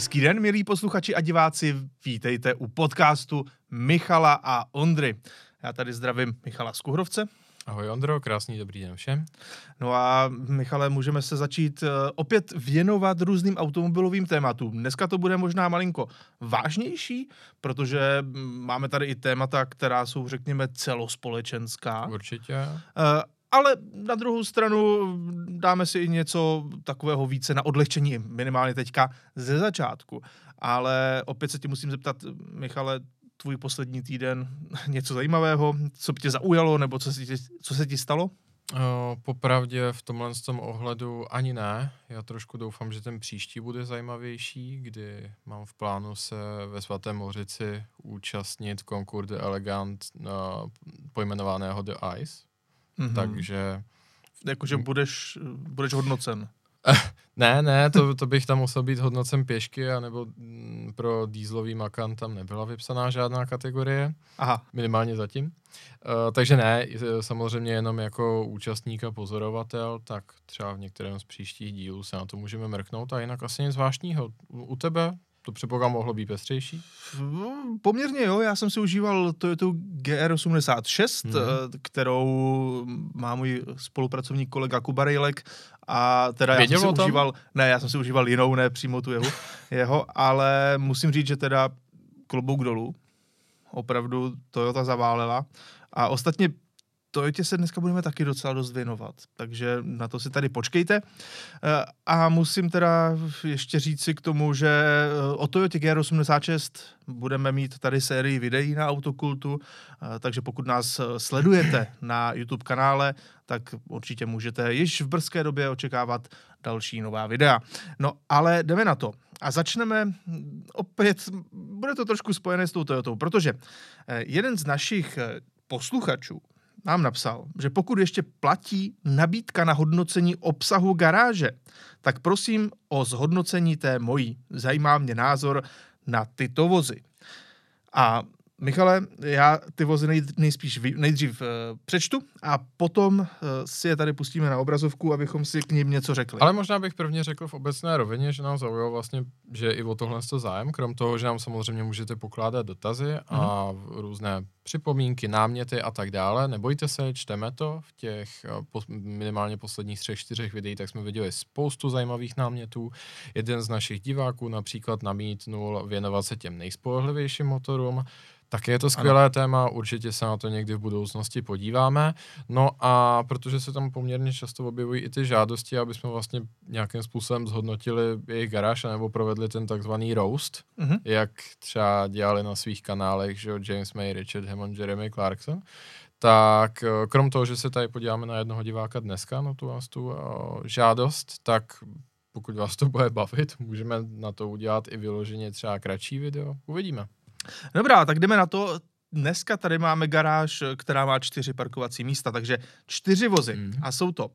Hezký den, milí posluchači a diváci, vítejte u podcastu Michala a Ondry. Já tady zdravím Michala Skuhrovce. Ahoj Ondro, krásný dobrý den všem. No a Michale, můžeme se začít uh, opět věnovat různým automobilovým tématům. Dneska to bude možná malinko vážnější, protože mm, máme tady i témata, která jsou, řekněme, celospolečenská. Určitě. Ale na druhou stranu dáme si i něco takového více na odlehčení, minimálně teďka ze začátku. Ale opět se ti musím zeptat, Michale, tvůj poslední týden něco zajímavého, co by tě zaujalo, nebo co se ti, co se ti stalo? Popravdě v tomhle tom ohledu ani ne. Já trošku doufám, že ten příští bude zajímavější, kdy mám v plánu se ve Svatém Mořici účastnit konkur de Elegant no, pojmenovaného The Ice. Mm-hmm. Takže... Jakože budeš, budeš hodnocen. ne, ne, to, to bych tam musel být hodnocen pěšky, anebo mm, pro dýzlový makan tam nebyla vypsaná žádná kategorie. Aha. Minimálně zatím. Uh, takže ne, samozřejmě jenom jako účastník a pozorovatel, tak třeba v některém z příštích dílů se na to můžeme mrknout a jinak asi nic zvláštního. U tebe to předpokládám mohlo být pestřejší? Poměrně jo, já jsem si užíval Toyota GR86, hmm. kterou má můj spolupracovník kolega Kuba Rejlek a teda Věděl já jsem si užíval, ne, já jsem si užíval jinou, ne přímo tu jeho, jeho, ale musím říct, že teda klobouk dolů, opravdu Toyota zaválela a ostatně Toyotě se dneska budeme taky docela dost věnovat, takže na to si tady počkejte. Eh, a musím teda ještě říct si k tomu, že eh, o Toyotě GR86 budeme mít tady sérii videí na Autokultu, eh, takže pokud nás sledujete na YouTube kanále, tak určitě můžete již v brzké době očekávat další nová videa. No ale jdeme na to. A začneme hm, opět, bude to trošku spojené s tou Toyotou, protože jeden z našich posluchačů nám napsal, že pokud ještě platí nabídka na hodnocení obsahu garáže, tak prosím o zhodnocení té mojí. Zajímá mě názor na tyto vozy. A Michale, já ty vozy nej, nejspíš nejdřív uh, přečtu a potom uh, si je tady pustíme na obrazovku, abychom si k ním něco řekli. Ale možná bych prvně řekl v obecné rovině, že nám zaujalo vlastně, že i o tohle to zájem, krom toho, že nám samozřejmě můžete pokládat dotazy mm-hmm. a mhm. různé připomínky, náměty a tak dále. Nebojte se, čteme to. V těch po, minimálně posledních třech, čtyřech videích, tak jsme viděli spoustu zajímavých námětů. Jeden z našich diváků například namítnul věnovat se těm nejspolehlivějším motorům. Tak je to skvělé ano. téma, určitě se na to někdy v budoucnosti podíváme. No a protože se tam poměrně často objevují i ty žádosti, aby jsme vlastně nějakým způsobem zhodnotili jejich garáž nebo provedli ten takzvaný roast, mm-hmm. jak třeba dělali na svých kanálech, že James May, Richard Hammond, Jeremy Clarkson, tak eh, krom toho, že se tady podíváme na jednoho diváka dneska, na tu, vás tu uh, žádost, tak pokud vás to bude bavit, můžeme na to udělat i vyloženě třeba kratší video. Uvidíme. Dobrá, tak jdeme na to. Dneska tady máme garáž, která má čtyři parkovací místa, takže čtyři vozy. Mm. A jsou to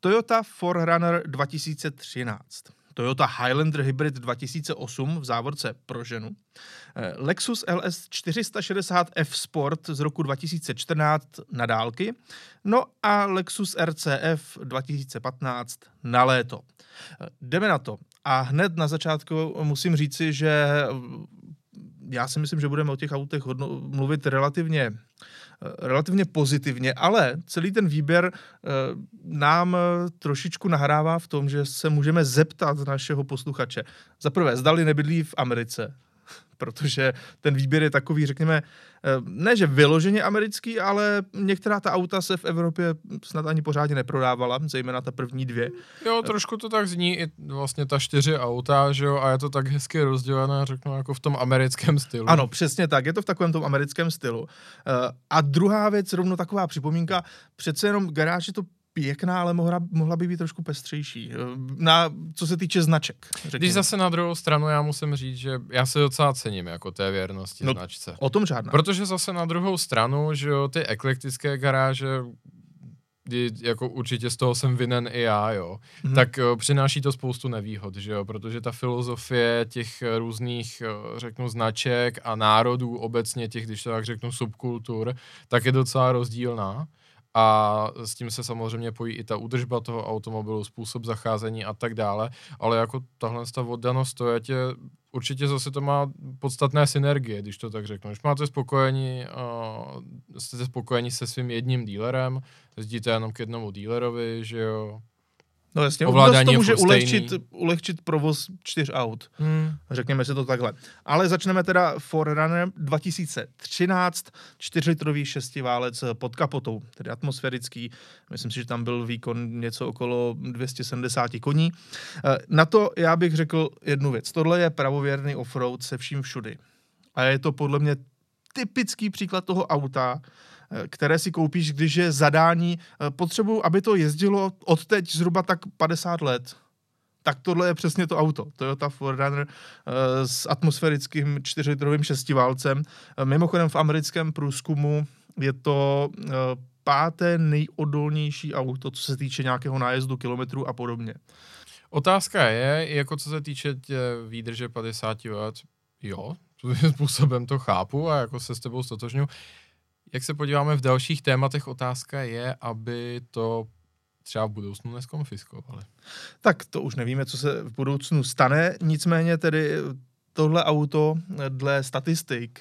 Toyota 4Runner 2013, Toyota Highlander Hybrid 2008 v závorce pro ženu, eh, Lexus LS 460 F Sport z roku 2014 na dálky, no a Lexus RCF 2015 na léto. Eh, jdeme na to. A hned na začátku musím říci, že já si myslím, že budeme o těch autech mluvit relativně relativně pozitivně, ale celý ten výběr e, nám trošičku nahrává v tom, že se můžeme zeptat našeho posluchače. Za prvé, zdali nebydlí v Americe, protože ten výběr je takový, řekněme, eh, ne že vyloženě americký, ale některá ta auta se v Evropě snad ani pořádně neprodávala, zejména ta první dvě. Jo, trošku to tak zní i vlastně ta čtyři auta, že jo, a je to tak hezky rozdělené, řeknu, jako v tom americkém stylu. Ano, přesně tak, je to v takovém tom americkém stylu. Eh, a druhá věc, rovno taková připomínka, přece jenom garáž je to pěkná, ale mohla, mohla by být trošku pestřejší. Eh, na, co se týče značek. Řekněme. Když zase na druhou stranu já musím říct, že já se docela cením jako té věrnosti no, značce. O tom žádná. Protože zase na druhou stranu, že jo, ty eklektické garáže jako určitě z toho jsem vinen i já, jo, mm-hmm. tak uh, přináší to spoustu nevýhod, že jo, protože ta filozofie těch různých, uh, řeknu, značek a národů obecně těch, když to tak řeknu, subkultur, tak je docela rozdílná a s tím se samozřejmě pojí i ta údržba toho automobilu, způsob zacházení a tak dále, ale jako tahle ta oddanost tě určitě zase to má podstatné synergie, když to tak řeknu. Když máte spokojení, uh, jste spokojení se svým jedním dílerem, jezdíte jenom k jednomu dílerovi, že jo, No jasně, ovládání to může ulehčit, ulehčit provoz čtyř aut. Hmm. Řekněme si to takhle. Ale začneme teda Forerunner 2013, čtyřlitrový šestiválec pod kapotou, tedy atmosférický. Myslím si, že tam byl výkon něco okolo 270 koní. Eh, na to já bych řekl jednu věc. Tohle je pravověrný offroad se vším všudy. A je to podle mě typický příklad toho auta, které si koupíš, když je zadání, eh, potřebuju, aby to jezdilo od teď zhruba tak 50 let. Tak tohle je přesně to auto. Toyota 4Runner uh, s atmosférickým čtyřlitrovým šestiválcem. Uh, mimochodem v americkém průzkumu je to páté nejodolnější auto, co se týče nějakého nájezdu kilometrů a podobně. Otázka je, jako co se týče tě výdrže 50 let, jo, způsobem to chápu a jako se s tebou stotožňuji. Jak se podíváme v dalších tématech, otázka je, aby to třeba v budoucnu neskonfiskovali. Tak to už nevíme, co se v budoucnu stane, nicméně tedy tohle auto dle statistik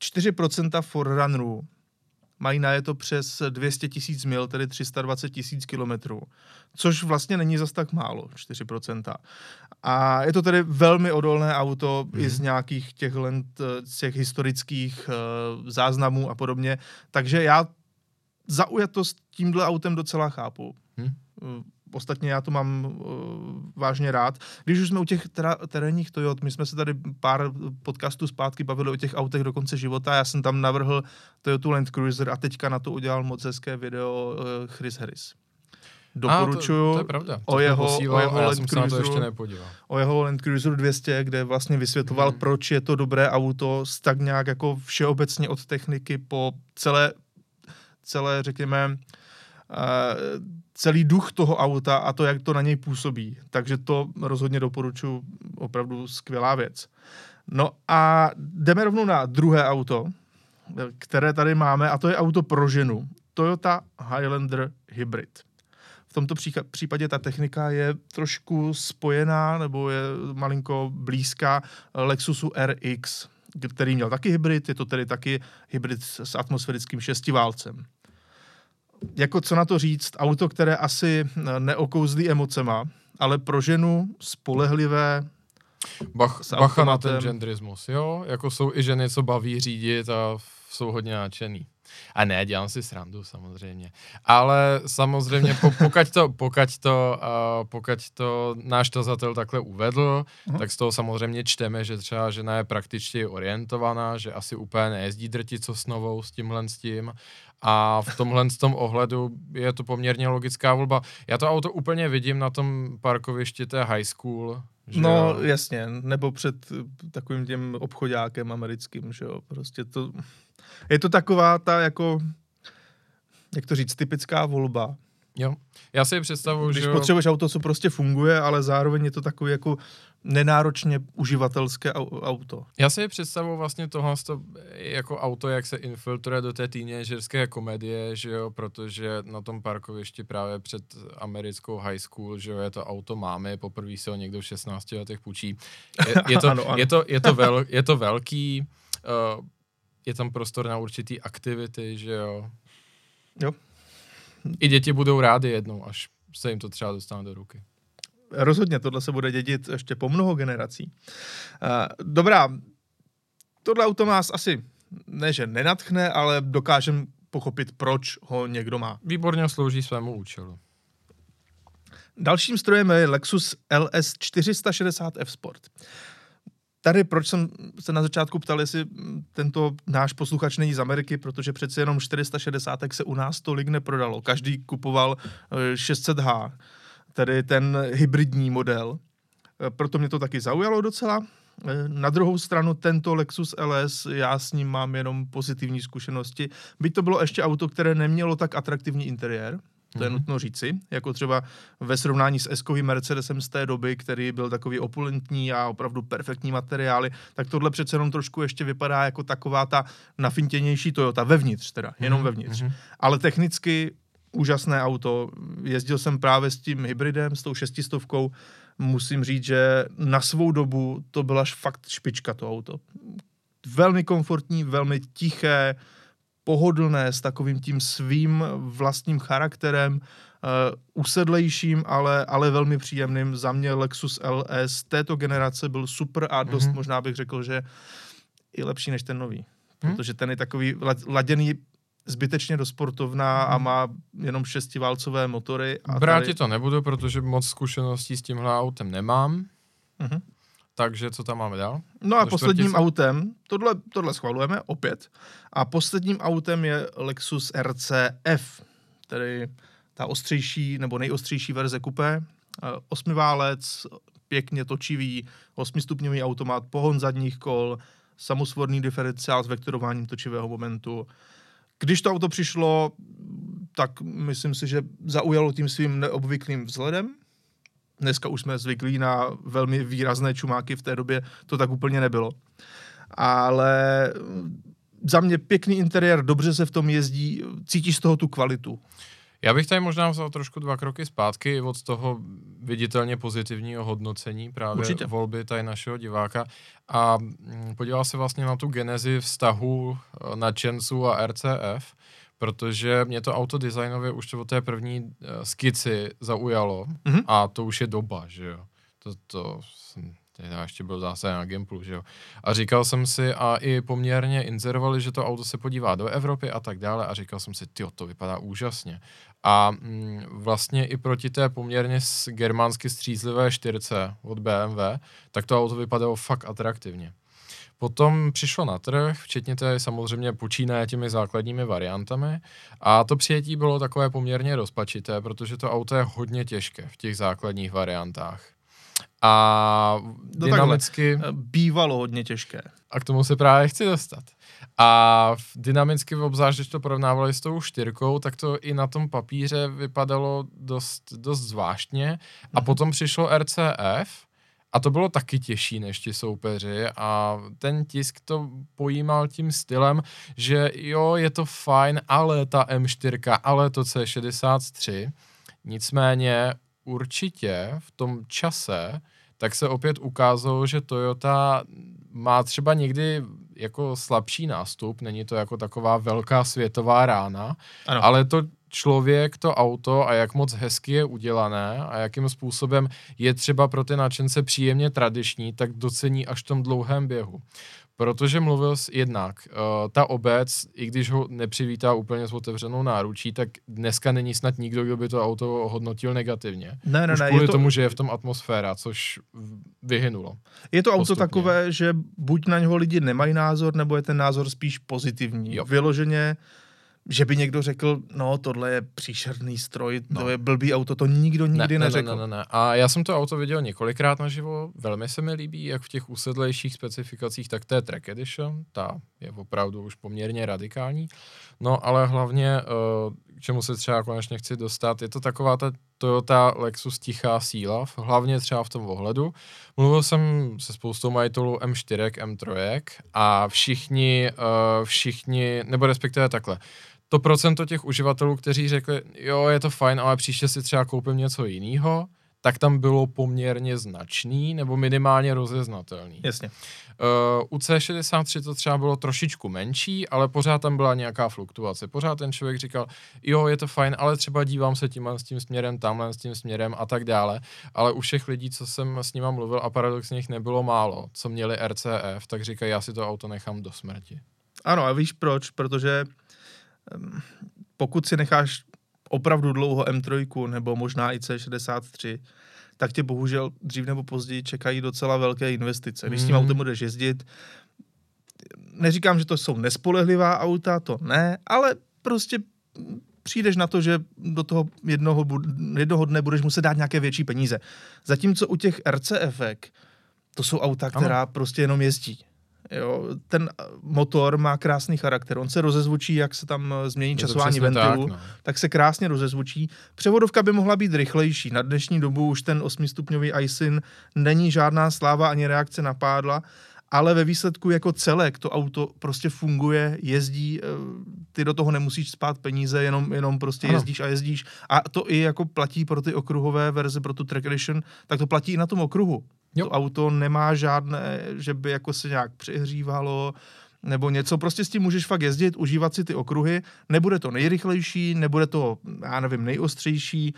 4% Forerunnerů mají najeto přes 200 tisíc mil, tedy 320 tisíc kilometrů, což vlastně není zas tak málo, 4%. A je to tedy velmi odolné auto mm. i z mhm. nějakých těch, z těch historických uh, záznamů a podobně, takže já zaujatost tímhle autem docela chápu. Mm. Ostatně já to mám uh, vážně rád. Když už jsme u těch tera, terénních Toyot, my jsme se tady pár podcastů zpátky bavili o těch autech do konce života, já jsem tam navrhl Toyota Land Cruiser a teďka na to udělal moc hezké video uh, Chris Harris. Doporučuju a, to, to je pravda. To o jeho, posílal, o jeho Land jsem Cruiseru, ještě nepodíval. O jeho Land Cruiser 200, kde vlastně vysvětloval, hmm. proč je to dobré auto, tak nějak jako všeobecně od techniky po celé, celé řekněme, uh, celý duch toho auta a to, jak to na něj působí. Takže to rozhodně doporučuji, opravdu skvělá věc. No a jdeme rovnou na druhé auto, které tady máme, a to je auto pro ženu. Toyota Highlander Hybrid. V tomto případě ta technika je trošku spojená nebo je malinko blízká Lexusu RX, který měl taky hybrid, je to tedy taky hybrid s atmosférickým šestiválcem jako co na to říct, auto, které asi neokouzlí emocema, ale pro ženu spolehlivé, Bach, bacha na ten genderismus, jo? Jako jsou i ženy, co baví řídit a jsou hodně nadšený. A ne, dělám si srandu samozřejmě. Ale samozřejmě, po, pokud, to, pokud, to, uh, pokud to náš tazatel takhle uvedl, uh-huh. tak z toho samozřejmě čteme, že třeba žena je prakticky orientovaná, že asi úplně nejezdí drtico s novou s tímhle s tím. A v tomhle z tom ohledu je to poměrně logická volba. Já to auto úplně vidím na tom parkovišti té high school, že no, jo? jasně, nebo před takovým tím obchodákem americkým, že jo, prostě to, je to taková ta jako, jak to říct, typická volba. Jo, já si představuji, že Když potřebuješ auto, co prostě funguje, ale zároveň je to takový jako nenáročně uživatelské auto. Já si představuji vlastně tohle jako auto, jak se infiltruje do té teenagerské komedie, že jo, protože na tom parkovišti právě před americkou high school, že jo, je to auto máme, poprvé se ho někdo v 16 letech půjčí. Je, je, to, ano, ano. je, to, je, to, vel, je to velký, uh, je tam prostor na určitý aktivity, že jo. Jo. I děti budou rády jednou, až se jim to třeba dostane do ruky. Rozhodně, tohle se bude dědit ještě po mnoho generací. Uh, dobrá, tohle auto nás asi ne, že nenatchne, ale dokážeme pochopit, proč ho někdo má. Výborně slouží svému účelu. Dalším strojem je Lexus LS 460 F Sport. Tady proč jsem se na začátku ptal, jestli tento náš posluchač není z Ameriky, protože přece jenom 460 se u nás tolik neprodalo. Každý kupoval 600H, eh, tedy ten hybridní model. Eh, proto mě to taky zaujalo docela. Eh, na druhou stranu tento Lexus LS, já s ním mám jenom pozitivní zkušenosti. Byť to bylo ještě auto, které nemělo tak atraktivní interiér, to je mm-hmm. nutno říci, jako třeba ve srovnání s eskovým Mercedesem z té doby, který byl takový opulentní a opravdu perfektní materiály, tak tohle přece jenom trošku ještě vypadá jako taková ta nafintěnější Toyota, vevnitř teda, jenom mm-hmm. vevnitř. Mm-hmm. Ale technicky úžasné auto. Jezdil jsem právě s tím hybridem, s tou šestistovkou. Musím říct, že na svou dobu to byla fakt špička to auto. Velmi komfortní, velmi tiché, pohodlné, s takovým tím svým vlastním charakterem, uh, usedlejším, ale, ale velmi příjemným. Za mě Lexus LS této generace byl super a dost mm-hmm. možná bych řekl, že i lepší než ten nový. Hmm? Protože ten je takový laděný zbytečně do sportovna a mhm. má jenom šestiválcové motory. A Brát tady... to nebudu, protože moc zkušeností s tímhle autem nemám. Mm-hmm. Takže co tam máme dál? No a Do posledním čtvrtice? autem, tohle, tohle schvalujeme opět, a posledním autem je Lexus RCF, tedy ta ostřejší nebo nejostřejší verze kupé. Osmiválec, pěkně točivý, osmistupňový automat, pohon zadních kol, samosvorný diferenciál s vektorováním točivého momentu. Když to auto přišlo, tak myslím si, že zaujalo tím svým neobvyklým vzhledem. Dneska už jsme zvyklí na velmi výrazné čumáky, v té době to tak úplně nebylo. Ale za mě pěkný interiér, dobře se v tom jezdí, cítíš z toho tu kvalitu. Já bych tady možná vzal trošku dva kroky zpátky od toho viditelně pozitivního hodnocení právě Určitě. volby tady našeho diváka a mm, podíval se vlastně na tu genezi vztahu eh, nadšenců a RCF, protože mě to auto designově už od té první eh, skici zaujalo mm-hmm. a to už je doba, že jo. To, to jsem já ještě byl zase na Gimplu, že jo. A říkal jsem si, a i poměrně inzerovali, že to auto se podívá do Evropy a tak dále, a říkal jsem si, ty to vypadá úžasně. A mm, vlastně i proti té poměrně germánsky střízlivé čtyřce od BMW, tak to auto vypadalo fakt atraktivně. Potom přišlo na trh, včetně té samozřejmě počínaje těmi základními variantami a to přijetí bylo takové poměrně rozpačité, protože to auto je hodně těžké v těch základních variantách. A no dynamicky... Takhle, bývalo hodně těžké. A k tomu se právě chci dostat. A dynamicky obzvlášť, když to porovnávali s tou čtyřkou, tak to i na tom papíře vypadalo dost, dost zvláštně. A mm-hmm. potom přišlo RCF, a to bylo taky těžší než ti soupeři a ten tisk to pojímal tím stylem, že jo, je to fajn, ale ta M4, ale to C63. Nicméně určitě v tom čase tak se opět ukázalo, že Toyota má třeba někdy jako slabší nástup, není to jako taková velká světová rána, ano. ale to člověk, to auto a jak moc hezky je udělané a jakým způsobem je třeba pro ty nadšence příjemně tradiční, tak docení až v tom dlouhém běhu. Protože mluvil s jednak, uh, ta obec, i když ho nepřivítá úplně s otevřenou náručí, tak dneska není snad nikdo, kdo by to auto hodnotil negativně. Ne, ne, Už ne. Kvůli to... tomu, že je v tom atmosféra, což vyhynulo. Je to auto postupně. takové, že buď na něho lidi nemají názor, nebo je ten názor spíš pozitivní. Jo. Vyloženě že by někdo řekl, no tohle je příšerný stroj, no. to je blbý auto, to nikdo nikdy ne, neřekl. Ne, ne, ne, ne. A já jsem to auto viděl několikrát naživo, velmi se mi líbí, jak v těch usedlejších specifikacích, tak té Track Edition, ta je opravdu už poměrně radikální. No ale hlavně, eh, k čemu se třeba konečně chci dostat, je to taková ta Toyota Lexus tichá síla, hlavně třeba v tom ohledu. Mluvil jsem se spoustou majitelů M4, M3 a všichni, eh, všichni, nebo respektive takhle, to procento těch uživatelů, kteří řekli, jo, je to fajn, ale příště si třeba koupím něco jiného, tak tam bylo poměrně značný nebo minimálně rozeznatelný. Jasně. Uh, u C63 to třeba bylo trošičku menší, ale pořád tam byla nějaká fluktuace. Pořád ten člověk říkal, jo, je to fajn, ale třeba dívám se tímhle s tím směrem, tamhle s tím směrem a tak dále. Ale u všech lidí, co jsem s nima mluvil, a paradoxně jich nebylo málo, co měli RCF, tak říkají, já si to auto nechám do smrti. Ano, a víš proč? Protože pokud si necháš opravdu dlouho M3 nebo možná i C63, tak tě bohužel dřív nebo později čekají docela velké investice. Když mm. s tím mhm. autem budeš jezdit, neříkám, že to jsou nespolehlivá auta, to ne, ale prostě přijdeš na to, že do toho jednoho, jednoho dne budeš muset dát nějaké větší peníze. Zatímco u těch RCF, to jsou auta, která ano. prostě jenom jezdí. Jo, ten motor má krásný charakter. On se rozezvučí, jak se tam eh, změní časování ventilu, tak, no. tak se krásně rozezvučí. Převodovka by mohla být rychlejší. Na dnešní dobu už ten 8-stupňový ISIN není žádná sláva ani reakce na pádla, ale ve výsledku jako celek to auto prostě funguje, jezdí, eh, ty do toho nemusíš spát peníze, jenom, jenom prostě Ano. jezdíš a jezdíš. A to i jako platí pro ty okruhové verze, pro tu Track Edition, tak to platí i na tom okruhu. Jo. To auto nemá žádné, že by jako se nějak přehřívalo, nebo něco, prostě s tím můžeš fakt jezdit, užívat si ty okruhy, nebude to nejrychlejší, nebude to, já nevím, nejostřejší,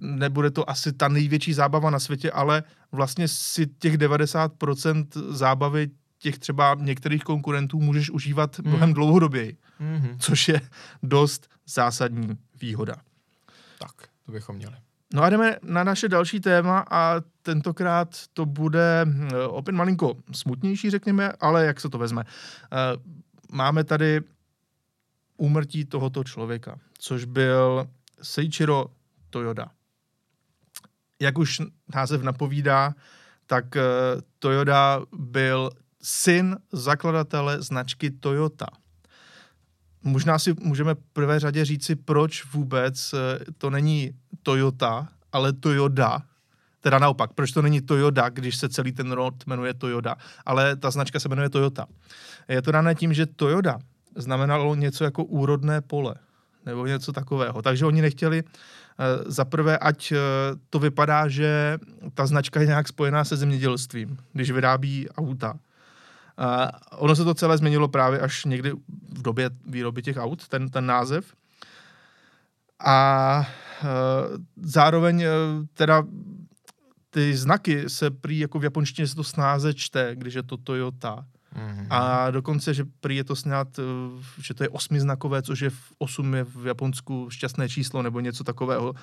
nebude to asi ta největší zábava na světě, ale vlastně si těch 90% zábavy těch třeba některých konkurentů můžeš užívat Hmm. mnohem dlouhodoběji, Mhm. což je dost zásadní výhoda. Tak, to bychom měli. No a jdeme na naše další téma a tentokrát to bude hm, opět malinko smutnější, řekněme, ale jak se to vezme. Eh, Máme tady úmrtí tohoto člověka, což byl Seiichiro Toyoda. Jak už název napovídá, tak eh, Toyoda byl syn zakladatele značky Toyota. Možná si můžeme v prvé řadě říci, proč vůbec eh, to není Toyota, ale Toyoda. Teda naopak, proč to není Toyota, když se celý ten rod jmenuje Toyota, ale ta značka se jmenuje Toyota. Je to dané tím, že Toyota znamenalo něco jako úrodné pole, nebo něco takového. Takže oni nechtěli eh, za prvé, ať eh, to vypadá, že ta značka je nějak spojená se zemědělstvím, když vyrábí auta. A ono se to celé změnilo právě až někdy v době výroby těch aut, ten, ten název. A e, zároveň e, teda ty znaky se prý jako v japonštině se to snáze čte, když je to Toyota. Mhm. A dokonce, že prý je to snad, e, že to je osmiznakové, což je v, osm je v Japonsku šťastné číslo nebo něco takového.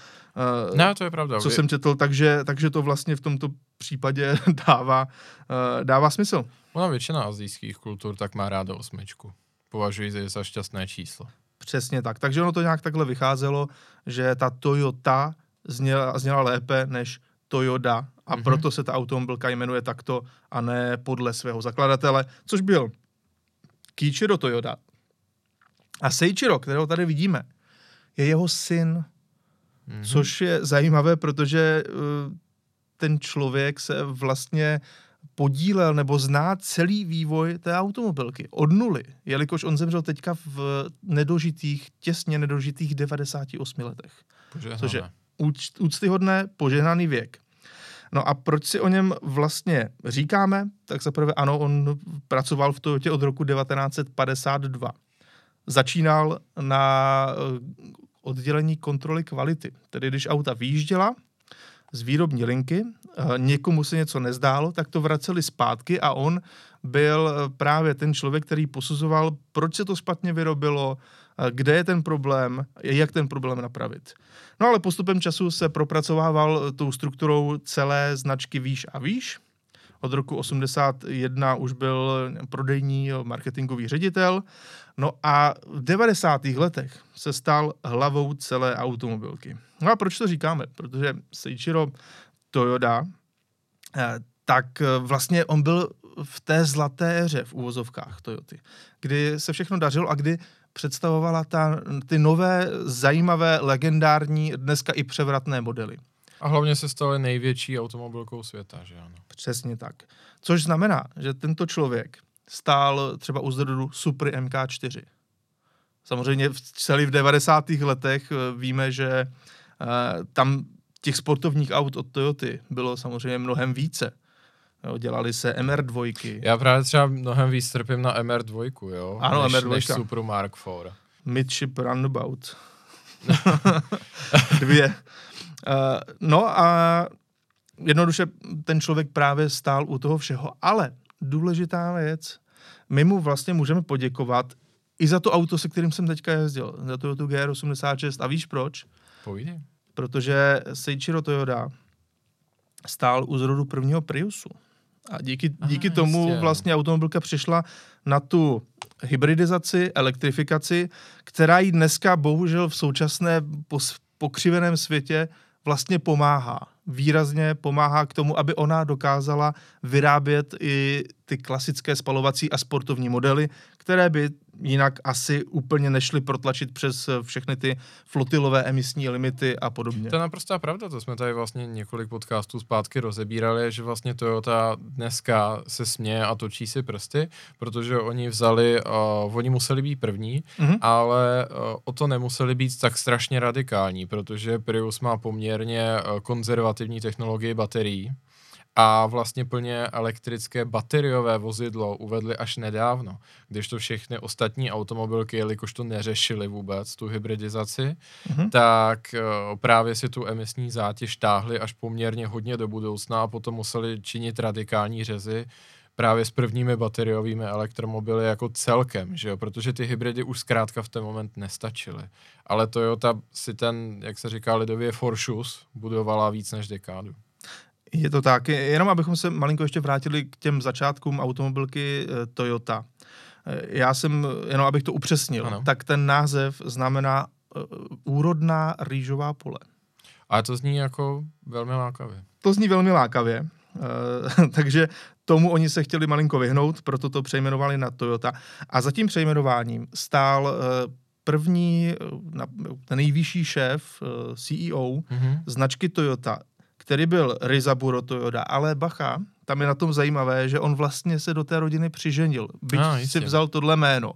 E, Ne, to je pravda. co Vy- jsem četl, takže, takže to vlastně v tomto případě dává, e, dává smysl. Ona většina azijských kultur tak má ráda osmičku. Považuji je za šťastné číslo. Přesně tak. Takže ono to nějak takhle vycházelo, že ta Toyota zněla, zněla lépe než Toyota a Mhm. mm-hmm. proto se ta automobilka jmenuje takto a ne podle svého zakladatele, což byl Kiichiro Toyota. A Seiichiro, kterého tady vidíme, je jeho syn, Mhm. což je zajímavé, protože uh, ten člověk se vlastně podílel nebo zná celý vývoj té automobilky od nuly, jelikož on zemřel teďka v nedožitých, těsně nedožitých 98 letech. Požehnané. což je- Úč, úctyhodné, požehnaný věk. No a proč si o něm vlastně říkáme? Tak zaprvé ano, on pracoval v Toyotě od roku 1952. Začínal na eh, oddělení kontroly kvality. Tedy když auta vyjížděla z výrobní linky, eh, někomu se něco nezdálo, tak to vraceli zpátky a on byl eh, právě ten člověk, který posuzoval, proč se to špatně vyrobilo, kde je ten problém, jak ten problém napravit. No ale postupem času se propracovával tou strukturou celé značky výš a výš. Od roku 81 už byl prodejní marketingový ředitel. No a v 90. letech se stal hlavou celé automobilky. No a proč to říkáme? Protože Seiichiro Toyoda, eh, tak eh, vlastně on byl v té zlaté éře v úvozovkách Toyoty, kdy se všechno dařilo a kdy představovala ta, ty nové, zajímavé, legendární, dneska i převratné modely. A hlavně se staly největší automobilkou světa, že ano. Přesně tak. Což znamená, že tento člověk stál třeba u zrodu Supry MK4. Samozřejmě v celý v 90. letech eh, víme, že eh, tam těch sportovních aut od Toyoty bylo samozřejmě mnohem více. Jo, dělali se MR2, Já právě třeba mnohem víc trpím na MR2, jo? Ano, než, MR2. Než Super Mark IV. Midship Runabout. Dvě. Uh, no a jednoduše ten člověk právě stál u toho všeho, ale důležitá věc, my mu vlastně můžeme poděkovat i za to auto, se kterým jsem teďka jezdil, za to tu GR86. A víš proč? Povídej. Protože Seiichiro Toyoda stál u zrodu prvního Priusu. A díky, Aha, díky tomu jistě. vlastně automobilka přišla na tu hybridizaci, elektrifikaci, která jí dneska bohužel v současné pokřiveném světě vlastně pomáhá. Výrazně pomáhá k tomu, aby ona dokázala vyrábět i ty klasické spalovací a sportovní modely, které by jinak asi úplně nešly protlačit přes eh, všechny ty flotilové emisní limity a podobně. To je naprostá pravda, to jsme tady vlastně několik podcastů zpátky rozebírali, že vlastně Toyota dneska se směje a točí si prsty, protože oni vzali, uh, oni museli být první, mm-hmm. ale uh, o to nemuseli být tak strašně radikální, protože Prius má poměrně uh, konzervativní technologii baterií a vlastně plně elektrické bateriové vozidlo uvedli až nedávno, když to všechny ostatní automobilky, jelikož to neřešili vůbec, tu hybridizaci, mm-hmm. tak uh, právě si tu emisní zátěž táhli až poměrně hodně do budoucna a potom museli činit radikální řezy právě s prvními bateriovými elektromobily jako celkem, že jo? protože ty hybridy už zkrátka v ten moment nestačily. Ale Toyota si ten, jak se říká lidově, foršus budovala víc než dekádu. Je to tak. Jenom abychom se malinko ještě vrátili k těm začátkům automobilky eh, Toyota. Eh, já jsem, jenom abych to upřesnil, ano. tak ten název znamená uh, úrodná rýžová pole. A to zní jako velmi lákavě. To zní velmi lákavě. Takže tomu oni se chtěli malinko vyhnout, proto to přejmenovali na Toyota. A za tím přejmenováním stál první, ten nejvyšší šéf, CEO mm-hmm. značky Toyota, který byl Rizaburo Toyoda, ale bacha, tam je na tom zajímavé, že on vlastně se do té rodiny přiženil, byť ah, si vzal tohle jméno.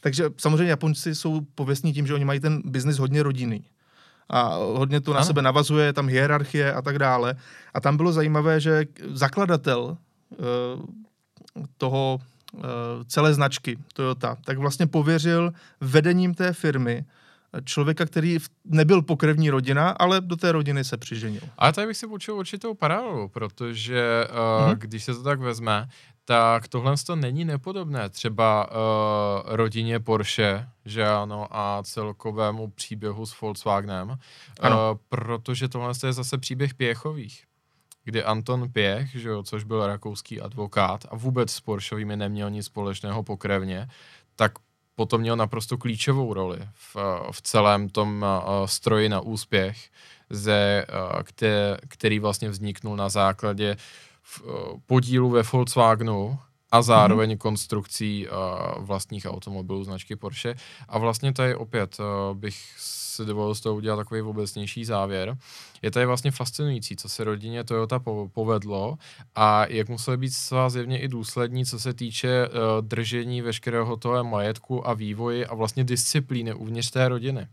Takže samozřejmě Japonci jsou pověstní tím, že oni mají ten biznis hodně rodinný. A hodně to na ano. sebe navazuje, tam hierarchie a tak dále. A tam bylo zajímavé, že zakladatel uh, toho uh, celé značky Toyota, tak vlastně pověřil vedením té firmy člověka, který nebyl pokrevní rodina, ale do té rodiny se přiženil. Ale tady bych si učil určitou paralelu, protože uh, mm-hmm. když se to tak vezme, tak tohle to není nepodobné třeba uh, rodině Porsche, že ano, a celkovému příběhu s Volkswagenem, uh, protože tohle je zase příběh Pěchových kdy Anton Pěch, že jo, což byl rakouský advokát a vůbec s Porscheovými neměl nic společného pokrevně, tak potom měl naprosto klíčovou roli v, v celém tom uh, stroji na úspěch, ze, který vlastně vzniknul na základě podílu ve Volkswagenu a zároveň mm-hmm. konstrukcí uh, vlastních automobilů značky Porsche. A vlastně tady opět uh, bych si dovolil z toho udělat takový obecnější závěr. Je tady vlastně fascinující, co se rodině Toyota povedlo a jak museli být svá zjevně i důslední, co se týče uh, držení veškerého toho majetku a vývoji a vlastně disciplíny uvnitř té rodiny.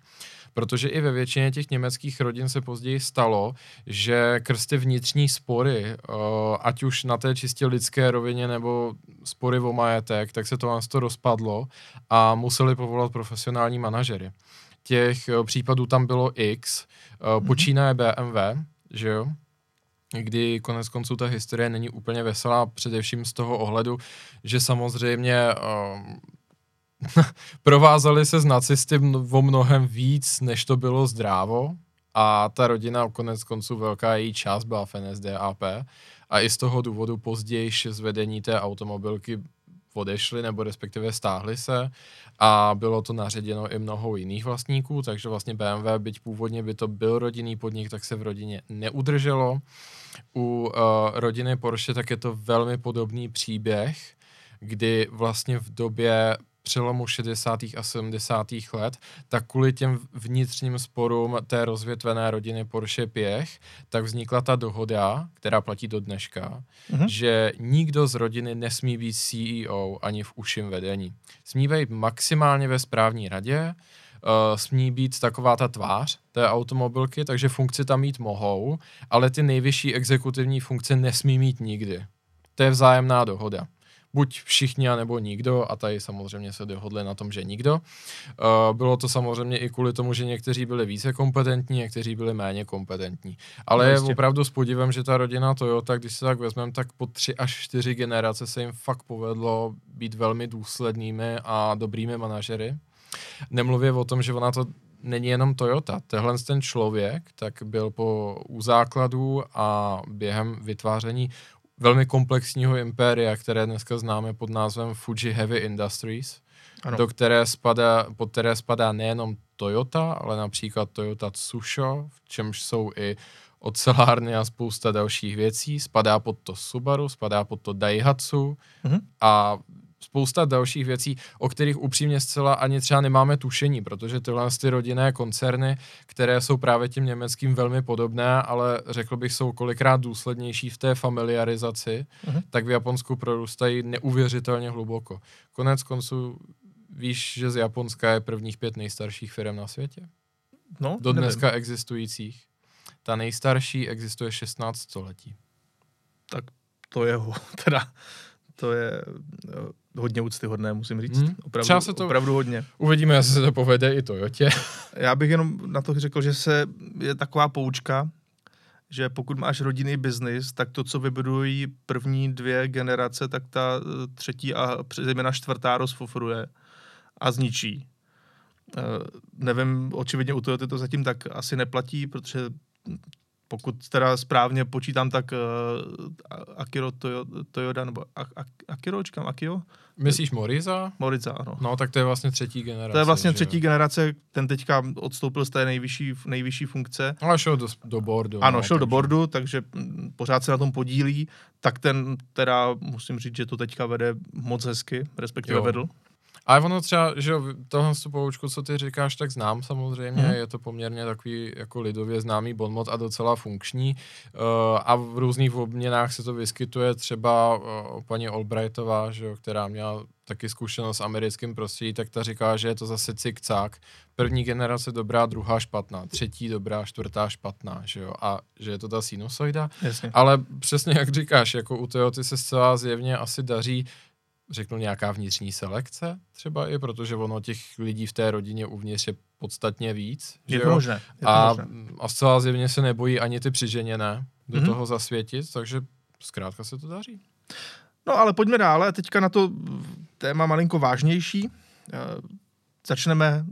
Protože i ve většině těch německých rodin se později stalo, že krsty vnitřní spory, uh, ať už na té čistě lidské rovině nebo spory o majetek, tak se to vás to rozpadlo a museli povolat profesionální manažery těch eh, případů tam bylo X, mm-hmm. počínaje BMW, že jo, kdy konec konců ta historie není úplně veselá, především z toho ohledu, že samozřejmě um, provázali se s nacisty o mnohem víc, než to bylo zdrávo. A ta rodina, konec konců velká její část byla v NSDAP a i z toho důvodu později zvedení té automobilky odešli nebo respektive stáhli se. A bylo to naředěno i mnoho jiných vlastníků, takže vlastně BMW, byť původně by to byl rodinný podnik, tak se v rodině neudrželo. U uh, rodiny Porsche tak je to velmi podobný příběh, kdy vlastně v době přelomu 60. a 70. let, tak kvůli těm vnitřním sporům té rozvětvené rodiny Porsche Pěch, tak vznikla ta dohoda, která platí do dneška, uh-huh. že nikdo z rodiny nesmí být CEO ani v uším vedení. Smí být maximálně ve správní radě, Uh, smí být taková ta tvář té automobilky, takže funkci tam mít mohou, ale ty nejvyšší exekutivní funkce nesmí mít nikdy. To je vzájemná dohoda buď všichni, nebo nikdo, a tady samozřejmě se dohodli na tom, že nikdo. Uh, bylo to samozřejmě i kvůli tomu, že někteří byli více kompetentní, někteří byli méně kompetentní. Ale no, je opravdu s podívem, že ta rodina Toyota, když se tak vezmeme, tak po tři až čtyři generace se jim fakt povedlo být velmi důslednými a dobrými manažery. Nemluvě o tom, že ona to není jenom Toyota. Tehle ten člověk tak byl po u základů a během vytváření velmi komplexního impéria, které dneska známe pod názvem Fuji Heavy Industries, ano. do které spadá, pod které spadá nejenom Toyota, ale například Toyota Tsusho, v čemž jsou i ocelárny a spousta dalších věcí. Spadá pod to Subaru, spadá pod to Daihatsu mm-hmm. a spousta dalších věcí, o kterých upřímně zcela ani třeba nemáme tušení, protože tyhle ty rodinné koncerny, které jsou právě tím německým velmi podobné, ale řekl bych, jsou kolikrát důslednější v té familiarizaci, uh-huh. tak v Japonsku prorůstají neuvěřitelně hluboko. Konec konců víš, že z Japonska je prvních pět nejstarších firm na světě? No, Do nevím. dneska existujících. Ta nejstarší existuje 16 století. Tak to je, ho- teda, to je eh, hodně úctyhodné, musím říct. Hmm. Opravdu, Třeba se to- opravdu hodně. Uvidíme, jestli se to povede i Toyotě. Já bych jenom na to řekl, že se je taková poučka, že pokud máš rodinný biznis, tak to, co vybudují první dvě generace, tak ta eh, třetí a zejména čtvrtá rozfofruje a zničí. Eh, nevím, očividně u Toyoty to zatím tak asi neplatí, protože pokud teda správně počítám, tak uh, Akiro Toyo, Toyoda, nebo A- A- Akiro, čekám, Akio? Myslíš Moriza? Moriza, ano. No, tak to je vlastně třetí generace. To je vlastně že jo? třetí generace, ten teďka odstoupil z té nejvyšší, nejvyšší funkce. Ale šel do, do boardu. Ano, no, šel do takže- bordu, takže mm, pořád se na tom podílí, tak ten teda musím říct, že to teďka vede moc hezky, respektive Jo. vedl. Ale ono třeba, že tohle tu poučku, co ty říkáš, tak znám samozřejmě, Mhm. je to poměrně takový jako lidově známý bonmot a docela funkční uh, a v různých obměnách se to vyskytuje třeba uh, paní Albrightová, že jo, která měla taky zkušenost s americkým prostředí, tak ta říká, že je to zase cik-cak. První generace dobrá, druhá špatná, třetí dobrá, čtvrtá špatná, že jo, a že je to ta sinusoida. Jasně. Ale přesně jak říkáš, jako u Toyoty se zcela zjevně asi daří řeknu nějaká vnitřní selekce třeba i, protože ono těch lidí v té rodině uvnitř je podstatně víc. Je že to možné. Je to a, možné. a zcela zjevně se nebojí ani ty přiženěné do Mhm. mm-hmm. toho zasvětit, takže zkrátka se to daří. No ale pojďme dále, teďka na to téma malinko vážnější. Eh, Začneme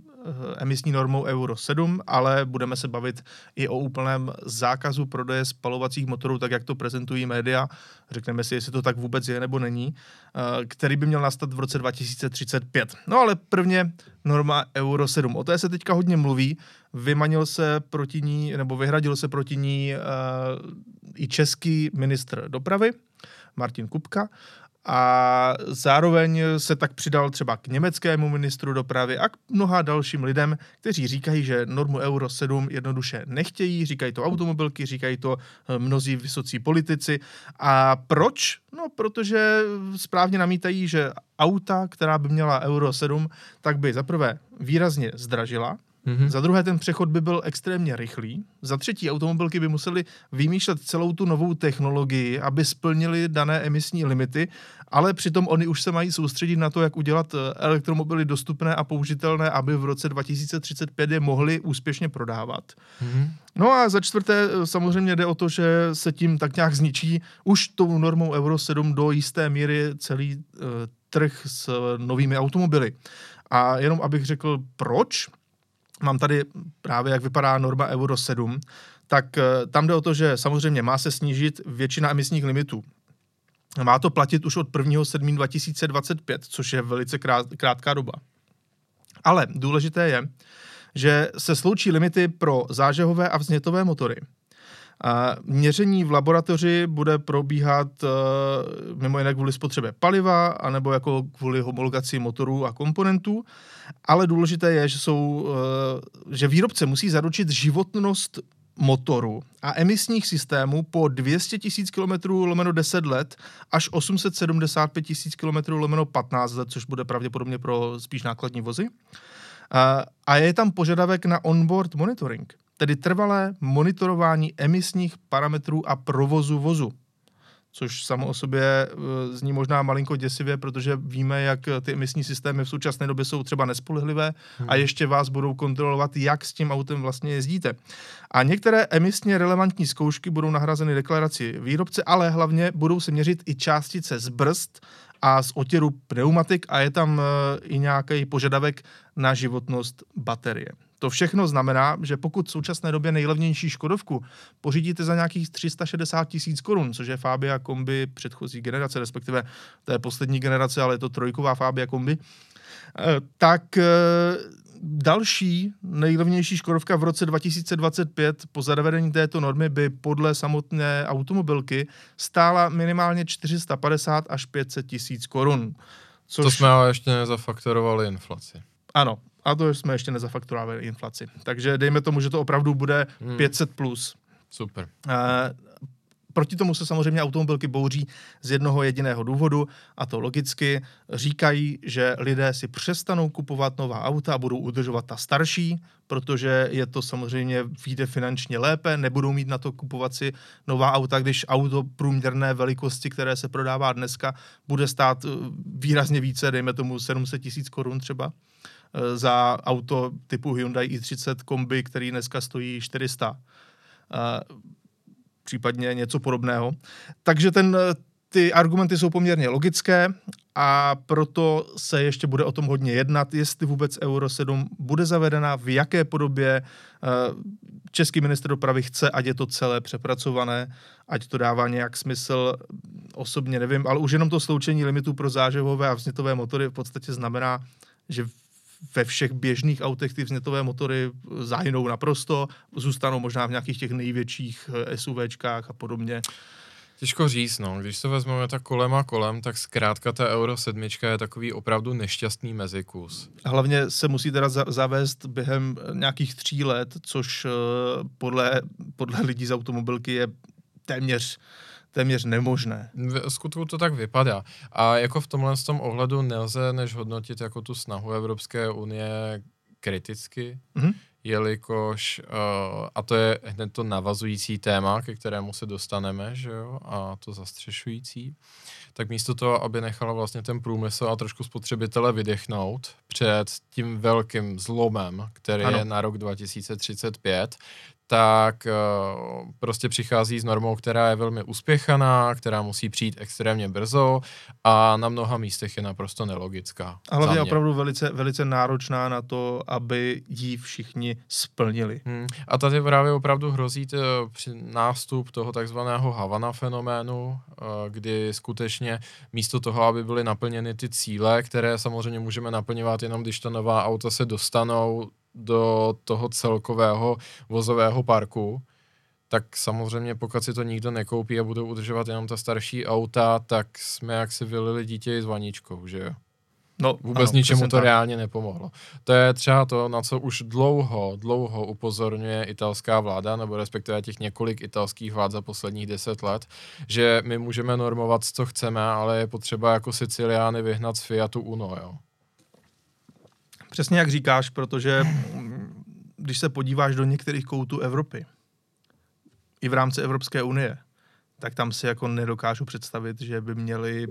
emisní normou Euro 7, ale budeme se bavit i o úplném zákazu prodeje spalovacích motorů, tak jak to prezentují média. Řekneme si, jestli to tak vůbec je nebo není, eh, který by měl nastat v roce 2035. No ale prvně norma Euro 7. O té se teďka hodně mluví. Vymanil se proti ní, nebo vyhradil se proti ní eh, i český ministr dopravy, Martin Kupka. A zároveň se tak přidal třeba k německému ministru dopravy a k mnoha dalším lidem, kteří říkají, že normu Euro 7 jednoduše nechtějí, říkají to automobilky, říkají to eh, mnozí vysocí politici. A proč? No, protože správně namítají, že auta, která by měla Euro 7, tak by zaprvé výrazně zdražila, Mm-hmm. za druhé, ten přechod by byl extrémně rychlý. Za třetí, automobilky by musely vymýšlet celou tu novou technologii, aby splnili dané emisní limity, ale přitom oni už se mají soustředit na to, jak udělat eh, elektromobily dostupné a použitelné, aby v roce 2035 je mohli úspěšně prodávat. Mm-hmm. No a za čtvrté eh, samozřejmě jde o to, že se tím tak nějak zničí už tou normou Euro 7 do jisté míry celý uh, trh s uh, novými automobily. A jenom abych řekl proč, mám tady právě, jak vypadá norma Euro 7, tak eh, tam jde o to, že samozřejmě má se snížit většina emisních limitů. Má to platit už od 1. 7. 2025, což je velice krát, krátká doba. Ale důležité je, že se sloučí limity pro zážehové a vznětové motory. Měření v laboratoři bude probíhat uh, mimo jiné kvůli spotřebě paliva, anebo jako kvůli homologaci motorů a komponentů. Ale důležité je, že, jsou, uh, že výrobce musí zaručit životnost motoru a emisních systémů po 200 000 km lomeno 10 let až 875 000 km lomeno 15 let, což bude pravděpodobně pro spíš nákladní vozy. A, a je tam požadavek na onboard monitoring, tedy trvalé monitorování emisních parametrů a provozu vozu. Což samo o sobě e, zní možná malinko děsivě, protože víme, jak ty emisní systémy v současné době jsou třeba nespolehlivé a ještě vás budou kontrolovat, jak s tím autem vlastně jezdíte. A některé emisně relevantní zkoušky budou nahrazeny deklarací výrobce, ale hlavně budou se měřit i částice z brzd a z otěru pneumatik a je tam e, i nějaký požadavek na životnost baterie. To všechno znamená, že pokud v současné době nejlevnější Škodovku pořídíte za nějakých 360 tisíc korun, což je Fabia kombi předchozí generace, respektive to je poslední generace, ale je to trojková Fabia kombi, eh, tak eh, další nejlevnější Škodovka v roce 2025 po zavedení této normy by podle samotné automobilky stála minimálně 450 až 500 tisíc korun. Což... To jsme ale ještě nezafaktorovali inflaci. Ano, a to jsme ještě nezafaktorovali inflaci. Takže dejme tomu, že to opravdu bude hmm. 500 plus. Super. Uh, Proti tomu se samozřejmě automobilky bouří z jednoho jediného důvodu, a to logicky říkají, že lidé si přestanou kupovat nová auta a budou udržovat ta starší, protože je to samozřejmě vyjde finančně lépe, nebudou mít na to kupovat si nová auta, když auto průměrné velikosti, které se prodává dneska, bude stát eh, výrazně více, dejme tomu 700 tisíc korun třeba za auto typu Hyundai i30 kombi, který dneska stojí 400 případně něco podobného. Takže ten, ty argumenty jsou poměrně logické a proto se ještě bude o tom hodně jednat, jestli vůbec Euro 7 bude zavedena, v jaké podobě eh, český minister dopravy chce, ať je to celé přepracované, ať to dává nějak smysl, osobně nevím, ale už jenom to sloučení limitů pro zážehové a vznětové motory v podstatě znamená, že ve všech běžných autech ty vznětové motory zahynou naprosto, zůstanou možná v nějakých těch největších eh, SUVčkách a podobně. Těžko říct, no. Když se vezmeme tak kolem a kolem, tak zkrátka ta Euro 7 je takový opravdu nešťastný mezikus. Hlavně se musí teda zavést během nějakých tří let, což eh, podle, podle lidí z automobilky je téměř téměř nemožné. V skutku to tak vypadá. A jako v tomhle tom ohledu nelze než hodnotit jako tu snahu Evropské unie kriticky, mm-hmm. jelikož, uh, a to je hned to navazující téma, ke kterému se dostaneme, že jo, a to zastřešující, tak místo toho, aby nechala vlastně ten průmysl a trošku spotřebitele vydechnout před tím velkým zlomem, který ano. je na rok 2035, tak uh, prostě přichází s normou, která je velmi uspěchaná, která musí přijít extrémně brzo a na mnoha místech je naprosto nelogická. A hlavně opravdu velice, velice náročná na to, aby ji všichni splnili. Hmm. A tady právě opravdu hrozí t, při nástup toho takzvaného Havana fenoménu, uh, kdy skutečně místo toho, aby byly naplněny ty cíle, které samozřejmě můžeme naplňovat jenom, když ta nová auta se dostanou do toho celkového vozového parku, tak samozřejmě pokud si to nikdo nekoupí a budou udržovat jenom ta starší auta, tak jsme jak si vylili dítě s vaničkou, že jo? No, Vůbec ano, ničemu to tak. reálně nepomohlo. To je třeba to, na co už dlouho, dlouho upozorňuje italská vláda, nebo respektive těch několik italských vlád za posledních deset let, že my můžeme normovat, co chceme, ale je potřeba jako Siciliány vyhnat z Fiatu Uno, jo. Přesně jak říkáš, protože když se podíváš do některých koutů Evropy, i v rámci Evropské unie, tak tam si jako nedokážu představit, že by měli